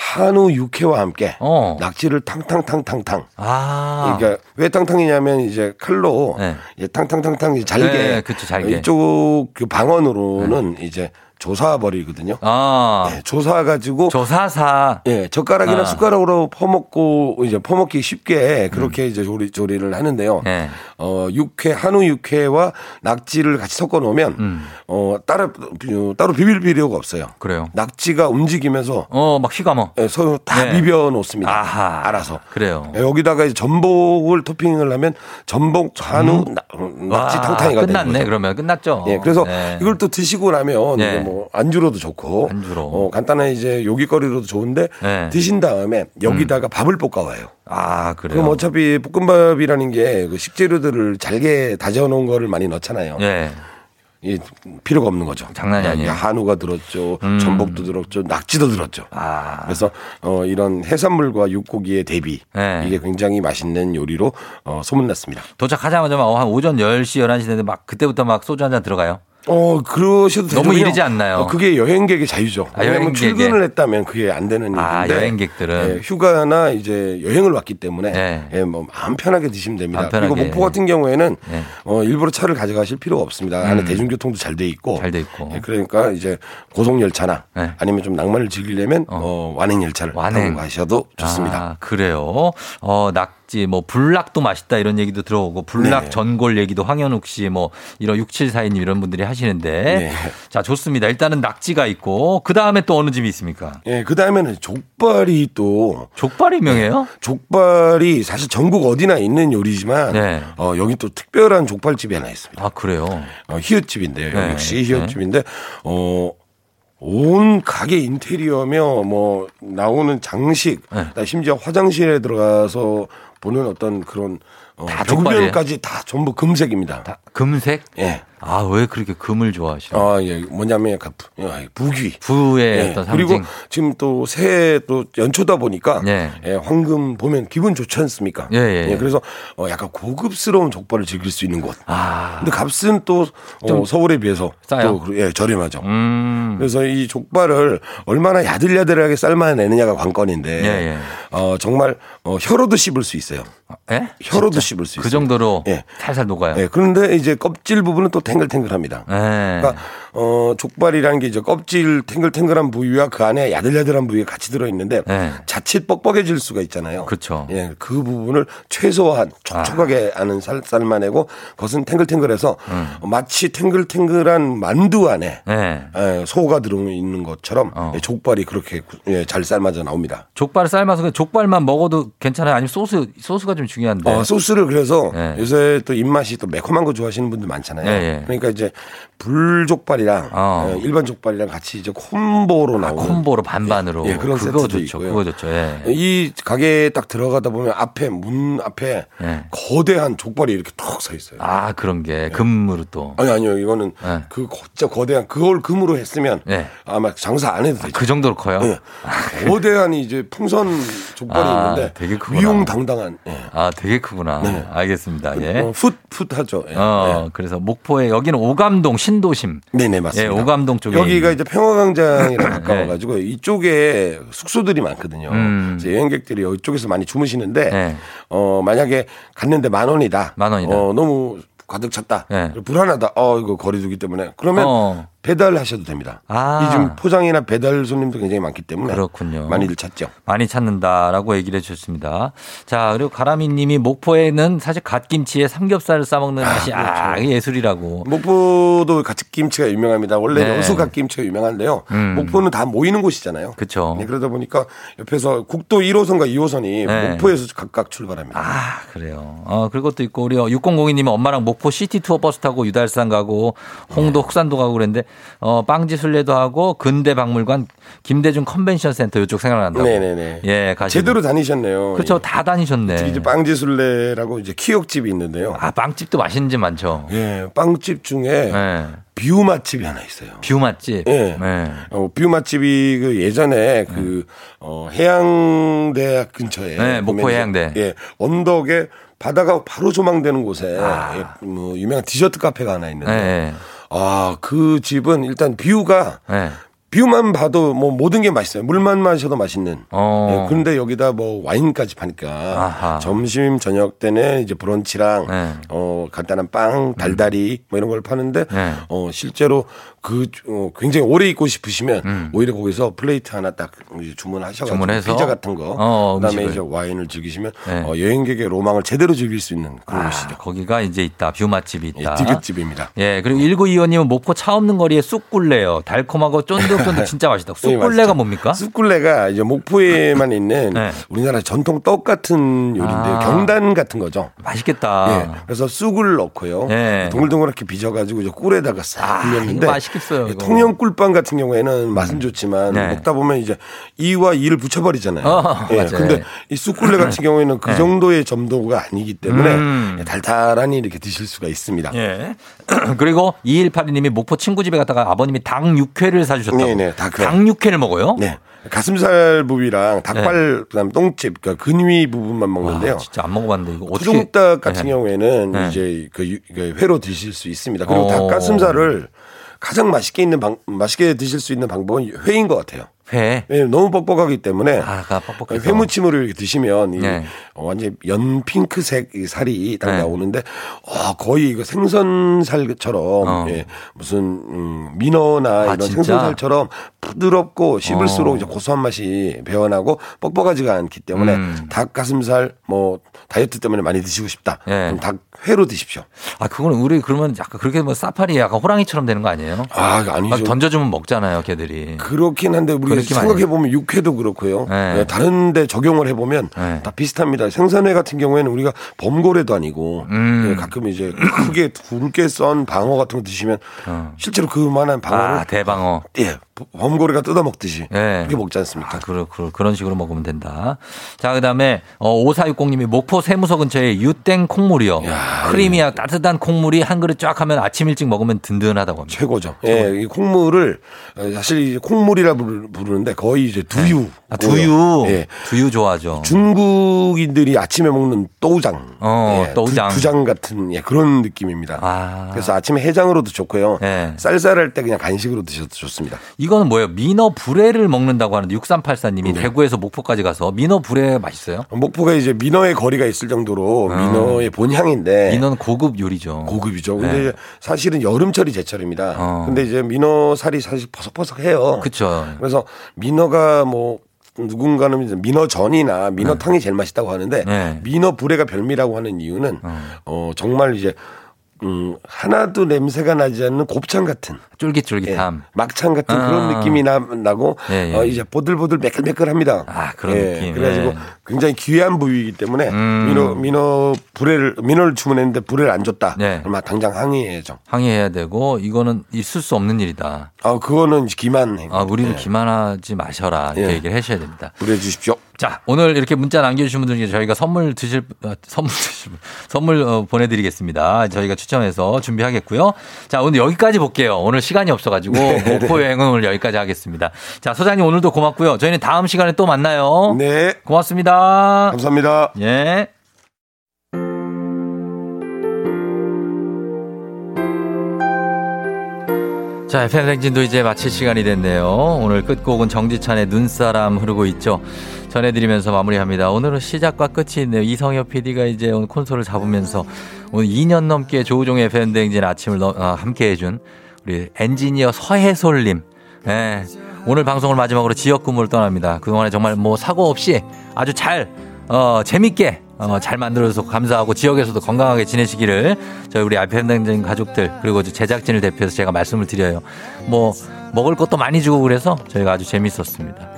한우 육회와 함께 어. 낙지를 탕탕탕탕탕. 아. 그러니까 왜 탕탕이냐면 이제 칼로 네. 이제 탕탕탕탕 잘게, 네, 그쵸, 잘게. 이쪽 그 방언으로는 이제 조사버리거든요. 아. 네, 조사 가지고 조사사. 예, 젓가락이나 아. 숟가락으로 퍼먹고 이제 퍼먹기 쉽게 그렇게 이제 조리 조리를 하는데요. 음. 예. 어, 육회 한우 육회와 낙지를 같이 섞어 놓으면 음. 어, 따로 따로 비빌 필요가 없어요. 그래요. 낙지가 움직이면서 어, 막 휘감어. 예, 서로 다 네. 비벼 놓습니다. 아하. 알아서. 그래요. 예, 여기다가 이제 전복을 토핑을 하면 전복 한우 나- 낙지 와, 탕탕이가 끝났네. 그러면 끝났죠. 예, 그래서 네. 이걸 또 드시고 나면 네. 뭐 안주로도 좋고 안주로. 어, 간단한 이제 요깃거리로도 좋은데 네. 드신 다음에 여기다가 밥을 볶아와요. 아, 그래요. 그럼 어차피 볶음밥이라는 게 그 식재료들을 잘게 다져놓은 거를 많이 넣잖아요. 예. 이 필요가 없는 거죠. 장난이 야, 아니에요. 한우가 들었죠, 음. 전복도 들었죠, 낙지도 들었죠. 아. 그래서 어, 이런 해산물과 육고기의 대비 네. 이게 굉장히 맛있는 요리로 어, 소문났습니다. 도착하자마자 막 한 오전 10시, 11시 되는데 막 그때부터 막 소주 한 잔 들어가요. 어, 그러셔도 되죠. 너무 이르지 않나요? 어, 그게 여행객의 자유죠. 아, 왜냐면 여행객의. 출근을 했다면 그게 안 되는 아, 일인데 여행객들은. 예, 휴가나 이제 여행을 왔기 때문에 네. 예, 뭐 마음 편하게 드시면 됩니다. 편하게. 그리고 목포 같은 경우에는 네. 어, 일부러 차를 가져가실 필요가 없습니다. 안에 음. 대중교통도 잘 돼 있고. 잘 돼 있고. 예, 그러니까 이제 고속 열차나 네. 아니면 좀 낭만을 즐기려면 어. 완행 열차를 완행. 타고 가셔도 좋습니다. 아, 그래요. 어, 낙 지, 뭐, 불락도 맛있다 이런 얘기도 들어오고, 불락 네. 전골 얘기도 황현욱 씨, 뭐, 이런 6742님 이런 분들이 하시는데. 네. 자, 좋습니다. 일단은 낙지가 있고, 그 다음에 또 어느 집이 있습니까? 예, 그 다음에는 족발이 또 족발이 유명해요? 족발이 사실 전국 어디나 있는 요리지만 네. 어, 여기 또 특별한 족발집이 하나 있습니다. 아, 그래요. 어, 히읗집인데요. 네. 역시 히읗집인데 어. 온 가게 인테리어며 뭐 나오는 장식, 네. 심지어 화장실에 들어가서 보는 어떤 그런 어, 다? 벽면까지 다 전부 금색입니다. 금색? 예. 아, 왜 그렇게 금을 좋아하시나요? 아, 예. 뭐냐면 그 부- 예, 부귀. 부의 예, 어떤 상징. 그리고 지금 또 새해 또 연초다 보니까 예. 예, 황금 보면 기분 좋지 않습니까? 예, 예. 그래서 어, 약간 고급스러운 족발을 즐길 수 있는 곳. 아. 근데 값은 또 어, 좀 서울에 비해서 싸요? 또 그- 예, 저렴하죠. 음. 그래서 이 족발을 얼마나 야들야들하게 삶아내느냐가 관건인데 예, 예. 어, 정말 어, 혀로도 씹을 수 있어요. 예? 혀로도 진짜? 씹을 수 있어요. 그 정도로 예. 살살 녹아요. 예, 그런데 이제 껍질 부분은 또 탱글탱글합니다. 예. 그러니까 어 족발이라는 게 이제 껍질 탱글탱글한 부위와 그 안에 야들야들한 부위가 같이 들어 있는데 예. 자칫 뻑뻑해질 수가 있잖아요. 그렇죠. 예, 그 부분을 최소한 촉촉하게 아. 아는 살, 삶아내고 그것은 탱글탱글해서 음. 마치 탱글탱글한 만두 안에 예. 예, 소가 들어 있는 것처럼 어. 예, 족발이 그렇게 구- 예, 잘 삶아져 나옵니다. 족발을 삶아서 족발만 먹어도 괜찮아요? 아니면 소스, 소스가 좀 중요한데. 어, 소스를 그래서 네. 요새 또 입맛이 또 매콤한 거 좋아하시는 분들 많잖아요. 예, 예. 그러니까 이제 불족발 이랑 어. 어, 일반 족발이랑 같이 이제 콤보로 아, 나오는 콤보로 반반으로. 예, 그런 그거 세트도 좋죠. 있고요. 그거 좋죠. 예. 이 가게에 딱 들어가다 보면 앞에 문 앞에 예. 거대한 족발이 이렇게 턱 서 있어요. 아, 그런 게 금으로 또. 아니 아니요 이거는 예. 그 거- 진짜 거대한 그걸 금으로 했으면 예. 아마 장사 안 해도 되죠. 그 정도로 커요? 예. 거대한 이제 풍선 족발이 아, 있는데 되게 크구나. 위용당당한 예. 아, 되게 크구나. 네. 알겠습니다. 예. 어, 풋풋하죠. 예. 어, 예. 그래서 목포에 여기는 오감동 신도심. 네네 맞습니다. 예, 오감동 쪽에 여기가 이제 평화광장이랑 가까워가지고 <laughs> 이쪽에 숙소들이 많거든요. 음. 그래서 여행객들이 이쪽에서 많이 주무시는데 네. 어 만약에 갔는데 만 원이다. 만 원이다. 어 너무 가득 찼다. 네. 불안하다. 어 이거 거리두기 때문에 그러면 어. 배달하셔도 됩니다. 아. 요즘 포장이나 배달 손님도 굉장히 많기 때문에 그렇군요. 많이들 찾죠. 많이 찾는다라고 얘기를 해주셨습니다. 자, 그리고 가라미 님이 목포에는 사실 갓김치에 삼겹살을 싸먹는 맛이 아, 그렇죠. 예술이라고. 목포도 갓김치가 유명합니다. 원래 네. 여수 갓김치가 유명한데요. 음. 목포는 다 모이는 곳이잖아요. 그쵸. 네, 그러다 보니까 옆에서 국도 1호선과 2호선이 네. 목포에서 각각 출발합니다. 아, 그래요. 어, 그리고 또 있고, 우리 6002님은 엄마랑 목포 시티 투어 버스 타고 유달산 가고, 홍도, 흑산도 가고 그랬는데, 어, 빵지 순례도 하고, 근대 박물관, 김대중 컨벤션 센터 이쪽 생각난다고. 네네네. 예, 가시고. 제대로 다니셨네요. 그렇죠. 다 다니셨네. 이제 빵지순례라고 이제 키역집이 있는데요. 아, 빵집도 맛있는 집 많죠. 예, 빵집 중에 예. 뷰 맛집이 하나 있어요. 뷰 맛집. 예. 네. 어, 뷰 맛집이 그 예전에 그, 어, 해양대학 근처에. 네, 목포 해양대. 예, 언덕에 바다가 바로 조망되는 곳에 아. 예, 뭐 유명한 디저트 카페가 하나 있는데. 네. 아, 그 집은 일단 뷰가 네. 뷰만 봐도 뭐 모든 게 맛있어요. 물만 마셔도 맛있는. 어. 예, 그런데 여기다 뭐 와인까지 파니까 아하. 점심 저녁 때는 이제 브런치랑 네. 어 간단한 빵, 달달이 뭐 이런 걸 파는데 네. 어 실제로 그 어, 굉장히 오래 있고 싶으시면 음. 오히려 거기서 plate 하나 딱 주문하셔가지고 주문해서? 피자 같은 거 어, 그다음에. 이제 와인을 즐기시면 네. 어, 여행객의 로망을 제대로 즐길 수 있는 그런 아, 곳이죠. 거기가 이제 있다. 뷰 맛집이 예, 있다. 디귿집입니다. 예, 그리고 1925님은 목포 차 없는 거리에 쑥 굴래요. 달콤하고 들었었는데 <laughs> 진짜 맛있다. 예, 쑥굴레가. 뭡니까? 쑥굴레가 이제 목포에만 있는 <laughs> 네. 우리나라 전통 떡 같은 요리인데요. 아. 경단 같은 거죠. 맛있겠다. 예. 그래서 쑥을 넣고요. 예. 동글동글하게 빚어가지고 이제 꿀에다가 싹 아, 불렸는데 이거 맛있겠어요, 이거. 통영 꿀빵 같은 경우에는 맛은 좋지만 네. 먹다 보면 이제 이와 이를 붙여버리잖아요. 어, 예. 맞아요. 근데 이 쑥굴레 같은 경우에는 그 네. 정도의 점도가 아니기 때문에 음. 달달하니 이렇게 드실 수가 있습니다. 예. <clears throat> 그리고 2182님이 목포 친구 집에 갔다가 아버님이 닭 육회를 사주셨다고. 네네, 닭 회. 닭 육회를 먹어요? 네. 가슴살 부위랑 닭발 그다음 똥집 그러니까 근위 부분만 먹는데요. 와, 진짜 안 먹어봤는데 이거 어떻게? 토종닭 같은 네. 경우에는 네. 이제 그 유- 그 회로 드실 수 있습니다. 그리고 어. 닭가슴살을 가장 맛있게 있는 방 맛있게 드실 수 있는 방법은 회인 것 같아요. 회. 왜냐면 너무 뻑뻑하기 때문에 아가 뻑뻑해서. 회무침으로 이렇게 드시면 이 네. 어, 완전 연 핑크색 이 살이 딱 네. 나오는데 어, 거의 이거 생선살처럼 어. 예, 무슨 음, 민어나 아, 이런 진짜? 생선살처럼 부드럽고 씹을수록 어. 이제 고소한 맛이 배어나고 뻑뻑하지가 않기 때문에 음. 닭가슴살 뭐 다이어트 때문에 많이 드시고 싶다. 예. 그럼 닭 회로 드십시오. 아 그거는 우리 그러면 약간 그렇게 뭐 사파리 약간 호랑이처럼 되는 거 아니에요? 아 아니죠. 막 던져주면 먹잖아요, 걔들이. 그렇긴 한데 우리가 그 느낌 생각해 보면 육회도 그렇고요. 네. 네, 다른데 적용을 해보면 네. 다 비슷합니다. 생선회 같은 경우에는 우리가 범고래도 아니고 음. 네, 가끔 이제 크게 굵게 썬 방어 같은 거 드시면 실제로 그만한 방어를 어. 아 대방어. 예, 범고래가 뜯어 먹듯이 예. 그렇게 먹지 않습니까? 아, 그러, 그러, 그런 식으로 먹으면 된다. 자, 그 다음에, 어, 5460님이 목포 세무서 근처에 유땡 콩물이요. 크리미야 따뜻한 콩물이 한 그릇 쫙 하면 아침 일찍 먹으면 든든하다고 합니다. 최고죠. 예, 이 콩물을 어, 사실 콩물이라 부르- 부르는데 거의 이제 두유. 아, 두유. 예. 두유 좋아하죠. 중국인들이 아침에 먹는 또우장. 어, 예, 또우장. 두, 장 같은 예, 그런 느낌입니다. 아. 그래서 아침에 해장으로도 좋고요. 예. 쌀쌀할 때 그냥 간식으로 드셔도 좋습니다. 이거는 뭐예요? 민어 불회를 먹는다고 하는데 6384님이 네. 대구에서 목포까지 가서 민어 불회 맛있어요? 목포가 이제 민어의 거리가 있을 정도로 민어의 본향인데 아. 민어는 고급 요리죠. 고급이죠. 근데 네. 사실은 여름철이 제철입니다. 어. 근데 이제 민어 살이 사실 퍼석퍼석해요. 그쵸. 그래서 민어가 뭐 누군가는 이제 민어전이나 민어탕이 제일 맛있다고 하는데 네. 민어 불회가 별미라고 하는 이유는 어, 정말 이제 음, 하나도 냄새가 나지 않는 곱창 같은 쫄깃쫄깃함. 예, 막창 같은 아. 그런 느낌이 나, 나고 예, 예. 어, 이제 보들보들 매끌매끌합니다. 아, 그런 예, 느낌. 그래가지고 예. 굉장히 귀한 부위이기 때문에 음. 민어 민어 불회를 민어를 주문했는데 불회를 안 줬다. 네. 그러면 당장 항의해야죠. 항의해야 되고 이거는 있을 수 없는 일이다. 아 그거는 기만. 아, 우리는 예. 기만하지 마셔라. 이렇게 예. 얘기를 하셔야 됩니다. 불해 주십시오. 자, 오늘 이렇게 문자 남겨주신 분들 중에 저희가 선물 드실, 아, 선물 드실, 분, 선물 어, 보내드리겠습니다. 저희가 추첨해서 준비하겠고요. 자, 오늘 여기까지 볼게요. 오늘 시간이 없어가지고 목포 여행은 오늘 여기까지 하겠습니다. 자, 소장님 오늘도 고맙고요. 저희는 다음 시간에 또 만나요. 네. 고맙습니다. 감사합니다. 예. 자, FM 생진도 이제 마칠 시간이 됐네요. 오늘 끝곡은 정지찬의 눈사람 흐르고 있죠. 전해드리면서 마무리합니다. 오늘은 시작과 끝이 있네요. 이성엽 PD가 이제 오늘 콘솔을 잡으면서 오늘 2년 넘게 조우종의 대행진 아침을 너- 아, 함께 해준 우리 엔지니어 서해솔님. 예. 오늘 방송을 마지막으로 지역 근무를 떠납니다. 그동안에 정말 뭐 사고 없이 아주 잘, 어, 재밌게 어, 잘 만들어서 감사하고 지역에서도 건강하게 지내시기를 저희 우리 대행진 가족들 그리고 제작진을 대표해서 제가 말씀을 드려요. 뭐 먹을 것도 많이 주고 그래서 저희가 아주 재밌었습니다.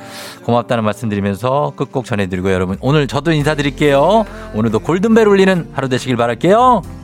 고맙다는 말씀 드리면서 끝곡 전해드리고 여러분 오늘 저도 인사드릴게요. 오늘도 골든벨 울리는 하루 되시길 바랄게요.